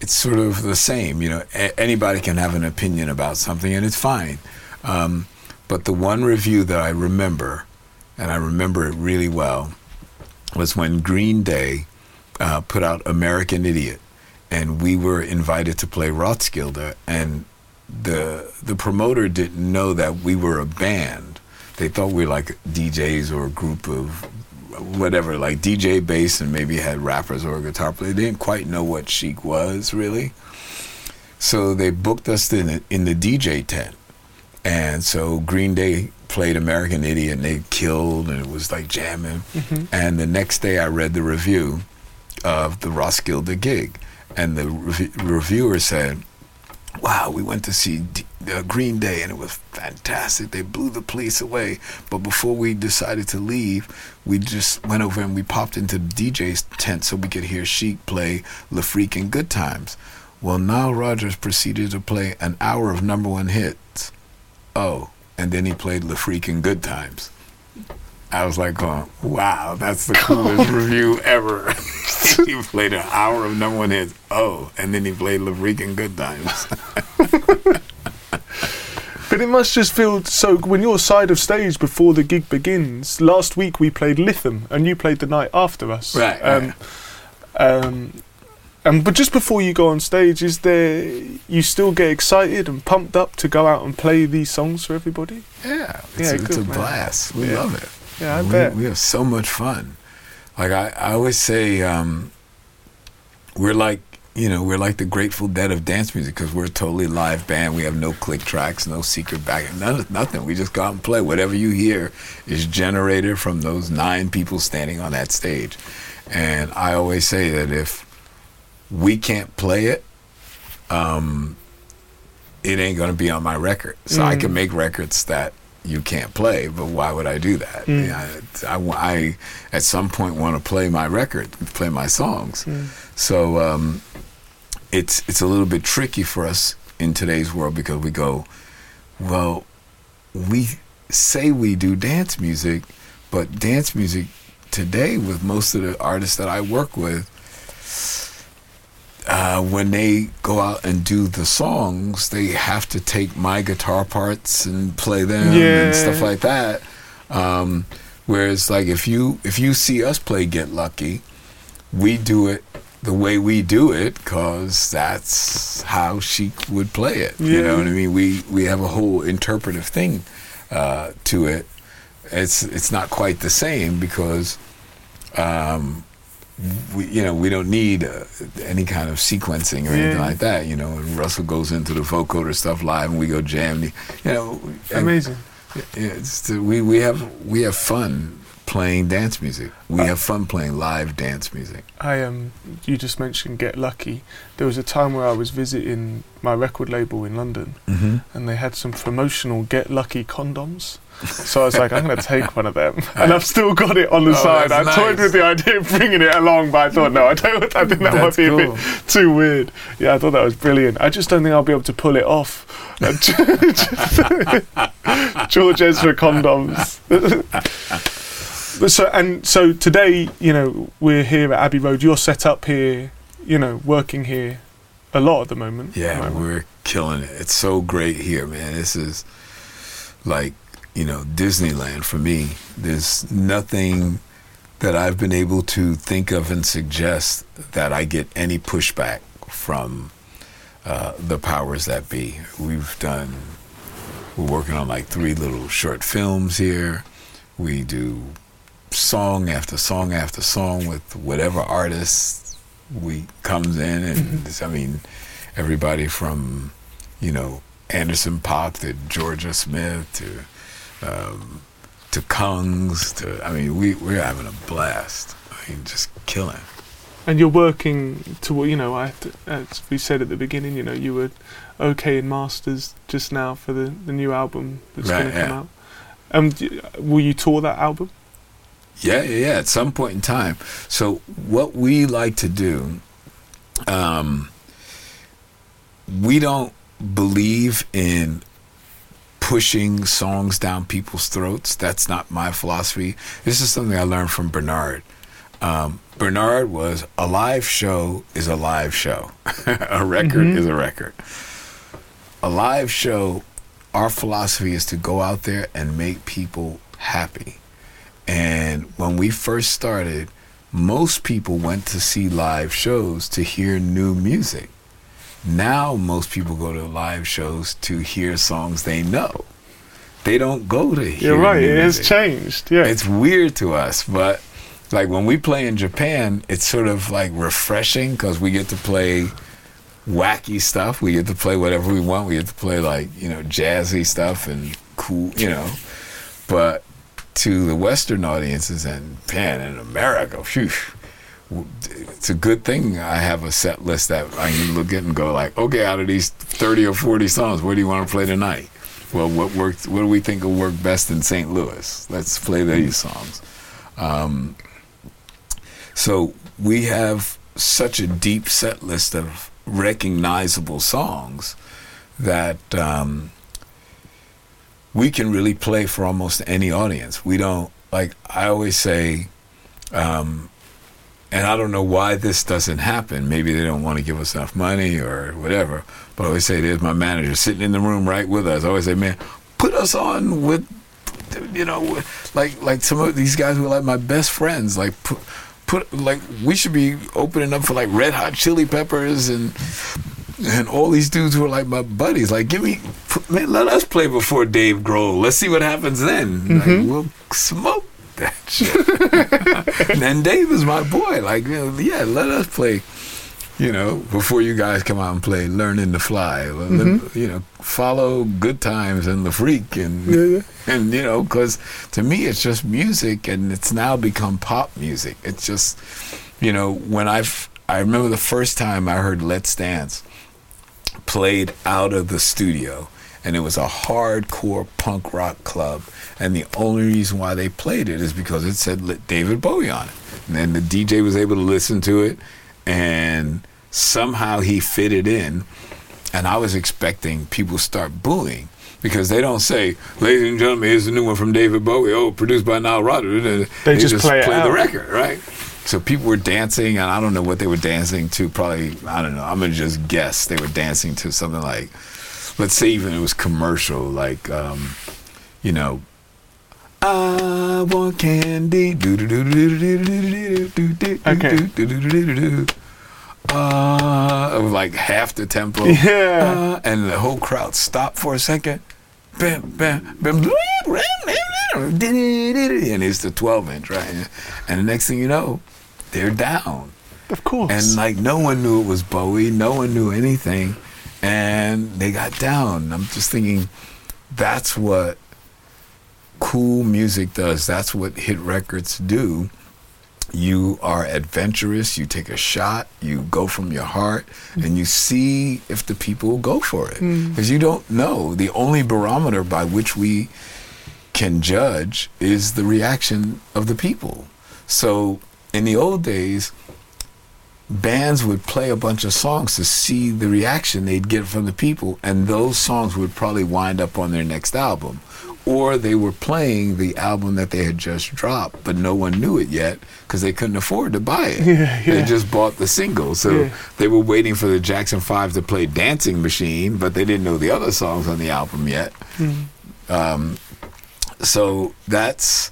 it's sort of the same. You know, a- anybody can have an opinion about something, and it's fine. Um, but the one review that I remember, and I remember it really well, was when Green Day uh, put out American Idiot, and we were invited to play Roskilde, and the the promoter didn't know that we were a band. They thought we were like DJs or a group of whatever, like DJ bass, and maybe had rappers or a guitar player. They didn't quite know what Chic was really, so they booked us in in the DJ tent, and so Green Day played American Idiot, and they killed, and it was like jamming. Mhm. And the next day, I read the review of the Roskilde gig, and the rev- reviewer said, "Wow, we went to see D- uh, Green Day, and it was fantastic. They blew the police away. But before we decided to leave, we just went over and we popped into DJ's tent so we could hear Chic play Le Freak and Good Times. Well, Nile Rodgers proceeded to play an hour of number one hits. Oh, and then he played Le Freak and Good Times." I was like, going, wow, that's the coolest review ever. [laughs] he played an hour of number one hits. Oh, and then he played Le Freak and Good Times. [laughs] But it must just feel so when you're side of stage before the gig begins. Last week we played Lytham, and you played the night after us. Right, Um, um, and but just before you go on stage, is there you still get excited and pumped up to go out and play these songs for everybody? Yeah, it's, Yeah, it's good, a blast. We Yeah. love it. Yeah, I we, bet. we have so much fun. Like I, I always say, um, we're like you know we're like the Grateful Dead of dance music because we're a totally live band. We have no click tracks, no secret back, none, nothing. We just go out and play. Whatever you hear is generated from those nine people standing on that stage. And I always say that if we can't play it, um, it ain't gonna be on my record. So I Mm. can make records that you can't play, but why would I do that? Mm. I, I, I at some point want to play my record, play my songs. Mm. So um, it's it's a little bit tricky for us in today's world because we go, well, we say we do dance music, but dance music today with most of the artists that I work with, uh, when they go out and do the songs, they have to take my guitar parts and play them Yeah. and stuff like that. Um, whereas, like if you if you see us play Get Lucky, we do it the way we do it because that's how she would play it. You know what I mean? We we have a whole interpretive thing uh, to it. It's it's not quite the same because um, we you know we don't need uh, any kind of sequencing or anything like that. You know, and Russell goes into the vocoder stuff live, and we go jam. You know, Amazing. yeah, it's we we have we have fun playing dance music. We Uh, have fun playing live dance music. I um, you just mentioned Get Lucky. There was a time where I was visiting my record label in London, Mm-hmm. and they had some promotional Get Lucky condoms. So I was like, I'm going to take one of them, and I've still got it on the Oh, side. I that's toyed with the idea of bringing it along, but I thought, no, I don't. I think that That's might be cool. a bit too weird. Yeah, I thought that was brilliant. I just don't think I'll be able to pull it off. [laughs] George Ezra condoms. [laughs] so and so today, you know, we're here at Abbey Road. You're set up here, you know, working here a lot at the moment. Yeah, Am I right? we're killing it. It's so great here, man. This is like, you know, Disneyland for me. There's nothing that I've been able to think of and suggest that I get any pushback from uh, the powers that be. We've done, we're working on like three little short films here. We do song after song after song with whatever artist we comes in, and I mean, everybody from you know Anderson Paak to Jorja Smith to um, to Kongs. to I mean we we're having a blast. I mean just killing. And you're working to you know, I to, as we said at the beginning, you know, you were okay in masters just now for the, the new album that's Right, going to come yeah. out. Um, will you tour that album? Yeah, yeah, yeah. At some point in time. So what we like to do, um, we don't believe in pushing songs down people's throats. That's not my philosophy. This is something I learned from Bernard. Um, Bernard was a live show is a live show. [laughs] a record Mhm. is a record. A live show, our philosophy is to go out there and make people happy. And when we first started, most people went to see live shows to hear new music. Now, most people go to live shows to hear songs they know. They don't go to hear. You're right. new It has changed. Yeah. It's weird to us, but like when we play in Japan, it's sort of like refreshing because we get to play wacky stuff. We get to play whatever we want. We get to play like you know jazzy stuff and cool, you know. But to the Western audiences and man in America, phew, it's a good thing I have a set list that I can look at and go like, okay, out of these thirty or forty songs, what do you want to play tonight? Well, what worked? What do we think will work best in St. Louis? Let's play these songs. Um, so we have such a deep set list of recognizable songs that um, we can really play for almost any audience. We don't like. I always say, um, and I don't know why this doesn't happen. Maybe they don't want to give us enough money or whatever. But I always say, there's my manager sitting in the room right with us. I always say, man, put us on with, you know, like like some of these guys who are like my best friends. Like put, put like we should be opening up for like Red Hot Chili Peppers and and all these dudes who are like my buddies. Like, give me, man, let us play before Dave Grohl. Let's see what happens then. Like, mm-hmm. we'll smoke that shit. [laughs] and Dave is my boy. Like, you know, yeah, let us play. You know, before you guys come out and play, learning to fly. Let- mm-hmm. you know, follow Good Times and the Freak, and yeah. and you know, because to me it's just music, and it's now become pop music. It's just, you know, when I've I remember the first time I heard Let's Dance played out of the studio and it was a hardcore punk rock club and the only reason why they played it is because it said David Bowie on it and then the DJ was able to listen to it and somehow he fitted in and I was expecting people start booing because they don't say, "Ladies and gentlemen, here's a new one from David Bowie." Oh, produced by Nile Rodgers. They just play it the record, right? So people were dancing, and I don't know what they were dancing to. Probably, I don't know. I'm gonna just guess they were dancing to something like, let's say, even it was commercial, like, um, you know. I want candy. Okay. Uh, like half the tempo. Yeah. Uh, and the whole crowd stopped for a second. Bam, bam, bam, and it's the 12 inch, right? And the next thing you know, they're down. Of course. And like no one knew it was Bowie, no one knew anything. And they got down. I'm just thinking, that's what cool music does. That's what hit records do. You are adventurous, you take a shot, you go from your heart, mm-hmm. and you see if the people go for it. Mm-hmm. Because you don't know. The only barometer by which we can judge is the reaction of the people. So in the old days, bands would play a bunch of songs to see the reaction they'd get from the people, and those songs would probably wind up on their next album. Or they were playing the album that they had just dropped, but no one knew it yet because they couldn't afford to buy it. [laughs] Yeah, They just bought the single. So Yeah. they were waiting for the Jackson 5 to play Dancing Machine, but they didn't know the other songs on the album yet. Mm. Um, so that's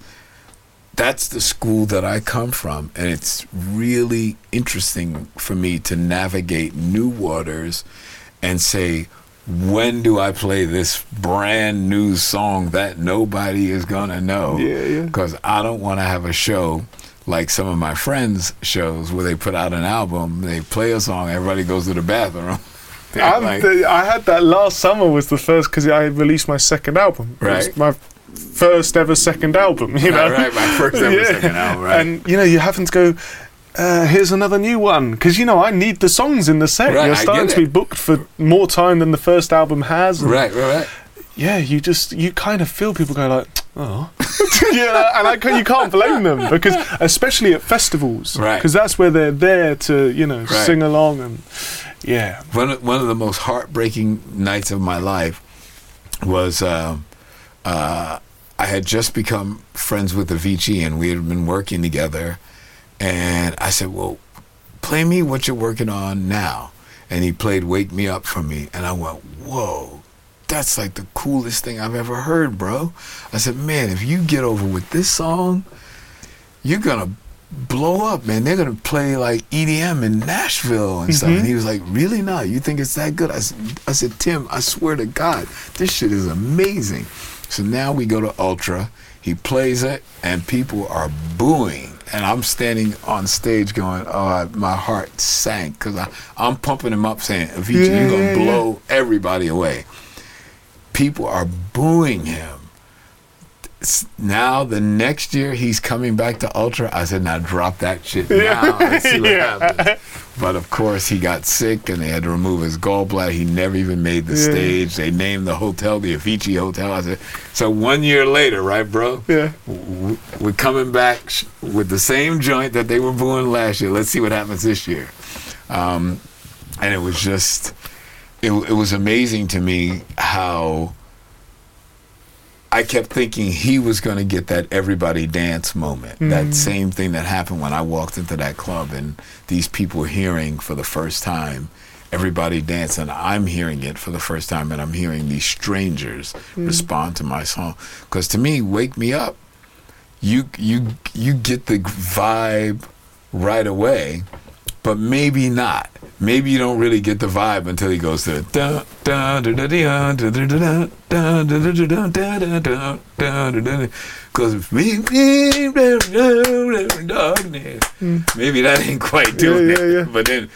that's the school that I come from, and it's really interesting for me to navigate new waters and say, when do I play this brand new song that nobody is gonna know? Yeah, yeah. Because I don't want to have a show like some of my friends' shows where they put out an album, they play a song, everybody goes to the bathroom. [laughs] I'm like, the- I had that last summer was the first because I released my second album. Right. my first ever second album. You know, Right, right, my first [laughs] ever second album, right. And you know, you having to go. Uh, here's another new one because you know I need the songs in the set. Right, You're starting to be booked for more time than the first album has. right, right, right. Yeah, you just you kind of feel people go like, oh, [laughs] yeah, and I, you can't blame them because especially at festivals, Right. Because that's where they're there to you know Right. sing along and yeah, one of, one of the most heartbreaking nights of my life was um uh, I had just become friends with Avicii and we had been working together and I said, "Well, play me what you're working on now." And he played "Wake Me Up" for me, and I went, "Whoa." That's like the coolest thing I've ever heard, bro. I said, man, if you get over with this song, you're gonna blow up, man. They're gonna play like EDM in Nashville and stuff. And he mm-hmm. was like, really? Not? You think it's that good? I said, I said, Tim, I swear to God, this shit is amazing. So now we go to Ultra. He plays it, and people are booing. And I'm standing on stage going, oh, my heart sank because I'm pumping him up saying, Avicii, Yeah, you're going to yeah. blow everybody away. People are booing him now the next year he's coming back to Ultra. I said, now drop that shit now. Let's see what [laughs] Yeah. happens. But of course, he got sick and they had to remove his gallbladder. He never even made the Yeah. stage. They named the hotel the Avicii Hotel. I said, so one year later, right, bro? yeah. We're coming back with the same joint that they were booing last year. Let's see what happens this year. Um, and it was just, it, it was amazing to me how I kept thinking he was going to get that everybody dance moment. That hmm. same thing that happened when I walked into that club and these people hearing for the first time everybody dance and I'm hearing it for the first time and I'm hearing these strangers hmm. respond to my song. Cuz to me wake me up. You you you get the vibe right away but maybe not. Maybe you don't really get the vibe until he goes to dun dun dun dun dun because darkness. Maybe that ain't quite doing it. But then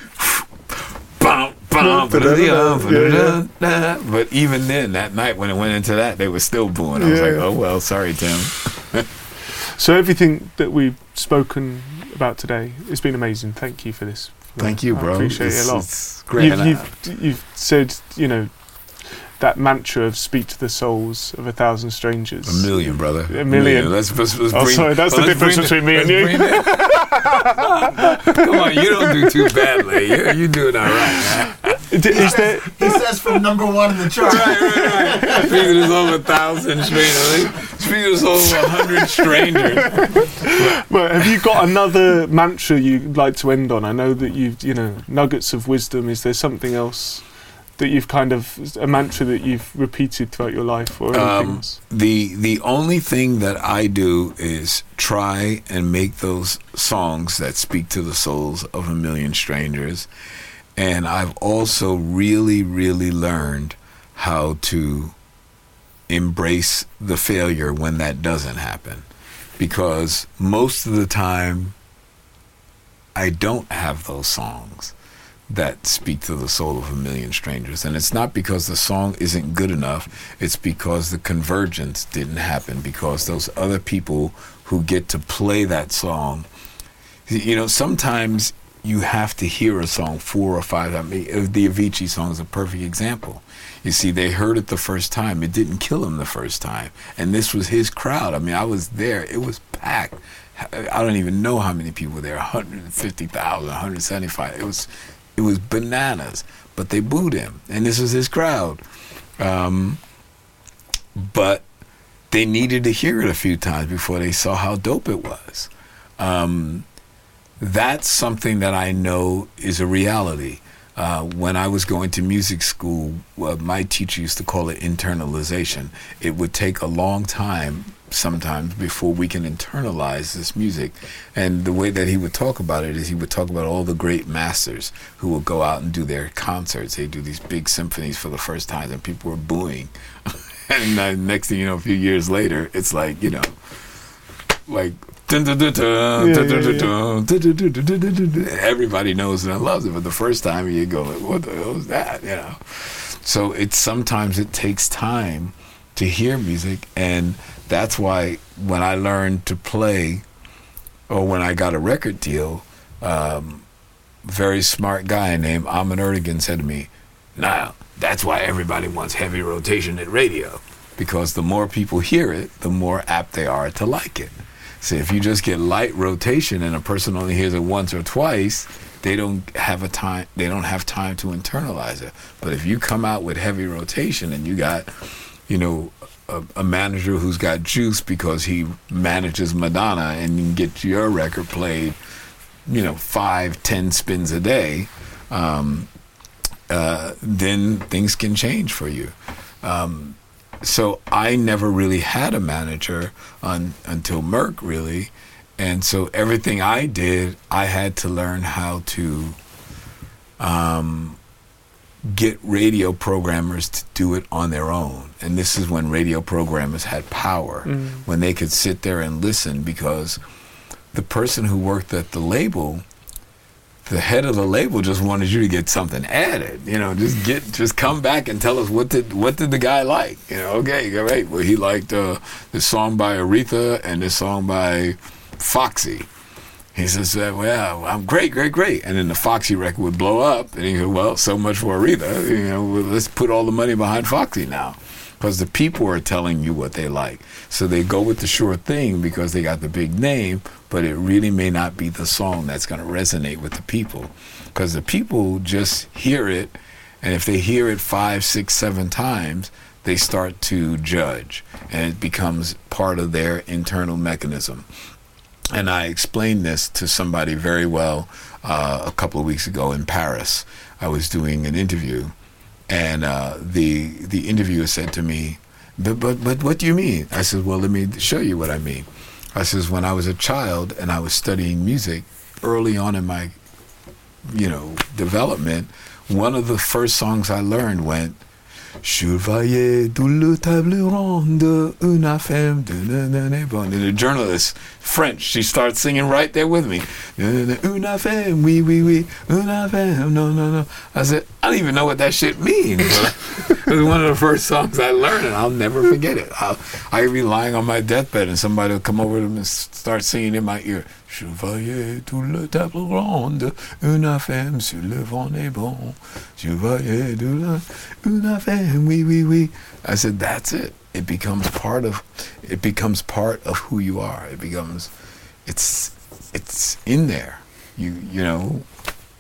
bum, bum, Yeah, yeah. but even then, that night when it went into that, they were still booing. I was like, oh well, sorry, Tim. So everything that we've spoken about today, it's been amazing. Thank you for this. Thank you, I bro. appreciate It's- it a lot. It's great. You've, you've, you've said, you know, that mantra of speak to the souls of a thousand strangers. A million, brother. A million. Let's, let's, let's Oh, bring, sorry, that's oh, the difference bring between me and you. [laughs] Come on, you don't do too badly. You're, you're doing all right. man. D- Is there, He says from number one in the chart. Right, right, right. Speaking is over a thousand strangers. Speaking is over a hundred strangers. well, have you got another mantra you'd like to end on? I know that you've, you know, nuggets of wisdom. Is there something else that you've kind of, a mantra that you've repeated throughout your life or anything Um, else? the the only thing that I do is try and make those songs that speak to the souls of a million strangers. And I've also really, really learned how to embrace the failure when that doesn't happen. Because most of the time, I don't have those songs that speak to the soul of a million strangers. And it's not because the song isn't good enough, it's because the convergence didn't happen, because those other people who get to play that song, you know, sometimes you have to hear a song four or five times. Mean, uh, the Avicii song is a perfect example. You see, they heard it the first time. It didn't kill him the first time. And this was his crowd. I mean, I was there. It was packed. I don't even know how many people were there 150,000, 175. It was, it was bananas. But they booed him. And this was his crowd. Um, but they needed to hear it a few times before they saw how dope it was. Um, that's something that I know is a reality. Uh, when I was going to music school, uh, my teacher used to call it internalization. It would take a long time sometimes before we can internalize this music. And the way that he would talk about it is he would talk about all the great masters who would go out and do their concerts. They do these big symphonies for the first time, and people were booing. [laughs] and uh, next thing you know, a few years later, it's like you know, like. Everybody knows and loves it, but the first time you go, "What the hell is that?" You know. So it's sometimes it takes time to hear music, and that's why when I learned to play, or when I got a record deal, um, very smart guy named Ahmet Ertegun said to me, "Now that's why everybody wants heavy rotation at radio, because the more people hear it, the more apt they are to like it. So if you just get light rotation and a person only hears it once or twice." They don't have a time. They don't have time to internalize it. But if you come out with heavy rotation and you got, you know, a, a manager who's got juice because he manages Madonna and you get your record played, you know, five, ten spins a day, um, uh, then things can change for you. Um, so I never really had a manager un, until Merck, really. And so everything I did, I had to learn how to um, get radio programmers to do it on their own. And this is when radio programmers had power, when they could sit there and listen because the person who worked at the label, the head of the label just wanted you to get something added. You know, just get, just come back and tell us what did what did the guy like. You know, okay, great. Well, he liked uh, this song by Aretha and this song by Foxy. He says, "Well, I'm great, great, great." And then the Foxy record would blow up, and he go, "Well, so much for Aretha. You know, well, let's put all the money behind Foxy now." Because the people are telling you what they like. So they go with the sure thing because they got the big name, but it really may not be the song that's going to resonate with the people. Because the people just hear it, and if they hear it five, six, seven times, they start to judge, and it becomes part of their internal mechanism. And I explained this to somebody very well uh, a couple of weeks ago in Paris. I was doing an interview, and uh, the the interviewer said to me, but, "But but what do you mean?" I said, "Well, let me show you what I mean." I says, "When I was a child and I was studying music early on in my, you know, development, one of the first songs I learned went." Chevalier de la table ronde, une femme de bon. And the journalist, French, she starts singing right there with me. Une femme, oui, oui, oui, une femme, no, no, no. I said, I don't even know what that shit means. [laughs] it was one of the first songs I learned, and I'll never forget it. I'll, I could be lying on my deathbed, and somebody will come over to me and start singing in my ear. Chevalier de la table ronde, une femme sur le vent est bon. Chevalier de la, une femme, oui, oui, oui. I said, that's it. It becomes part of, it becomes part of who you are. It becomes, it's, it's in there. You, you know,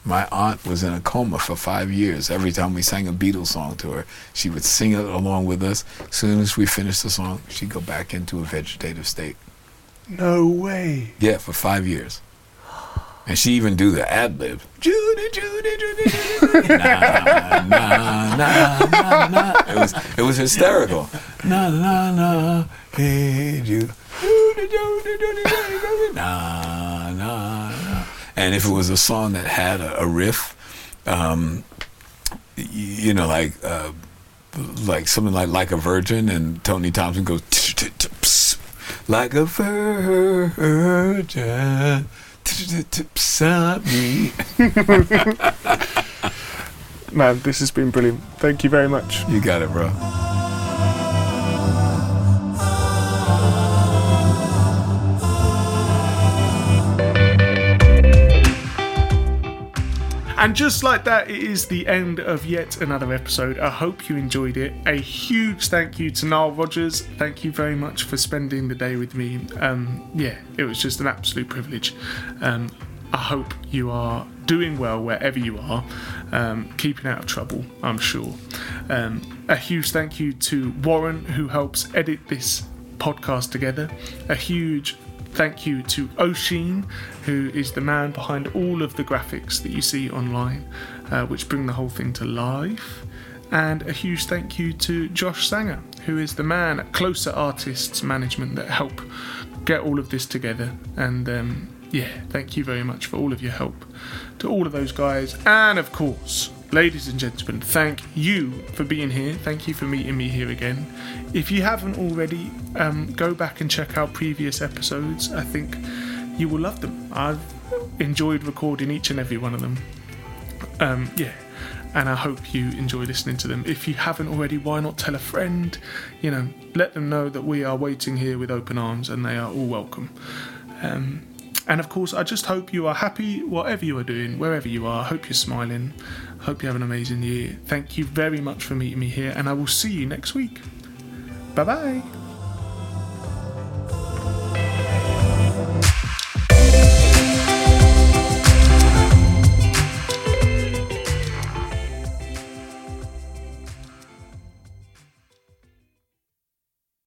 my aunt was in a coma for five years. Every time we sang a Beatles song to her, she would sing it along with us. As soon as we finished the song, she'd go back into a vegetative state. No way. Yeah, for five years. And she even do the ad lib. Judy, Judy, Judy, Judy. Nah, nah, nah, nah, nah. It was it was hysterical. Nah, nah, nah. Hey, Judy. Judy, Judy, Judy, Judy, Judy. Nah, nah, nah. And if it was a song that had a, a riff, um, you know, like uh, like something like like a virgin, and Tony Thompson goes like a virgin. me. Man, this has been brilliant. Thank you very much. You got it, bro. And just like that, it is the end of yet another episode. I hope you enjoyed it. A huge thank you to Nile Rodgers. Thank you very much for spending the day with me. Um, yeah, it was just an absolute privilege. Um, I hope you are doing well wherever you are, um, keeping out of trouble, I'm sure. Um, a huge thank you to Warren, who helps edit this podcast together. A huge thank you to Oisin, who is the man behind all of the graphics that you see online. uh, which bring the whole thing to life. And a huge thank you to Josh Sanger, who is the man at Closer Artists Management that help get all of this together. And um, yeah, thank you very much for all of your help to all of those guys. And of course, ladies and gentlemen, thank you for being here. Thank you for meeting me here again. If you haven't already, um, go back and check out previous episodes. I think you will love them. I've enjoyed recording each and every one of them. Um, yeah, and I hope you enjoy listening to them. If you haven't already, why not tell a friend? You know, let them know that we are waiting here with open arms and they are all welcome. Um, and of course, I just hope you are happy, whatever you are doing, wherever you are. I hope you're smiling. Hope you have an amazing year. Thank you very much for meeting me here, and I will see you next week. Bye bye.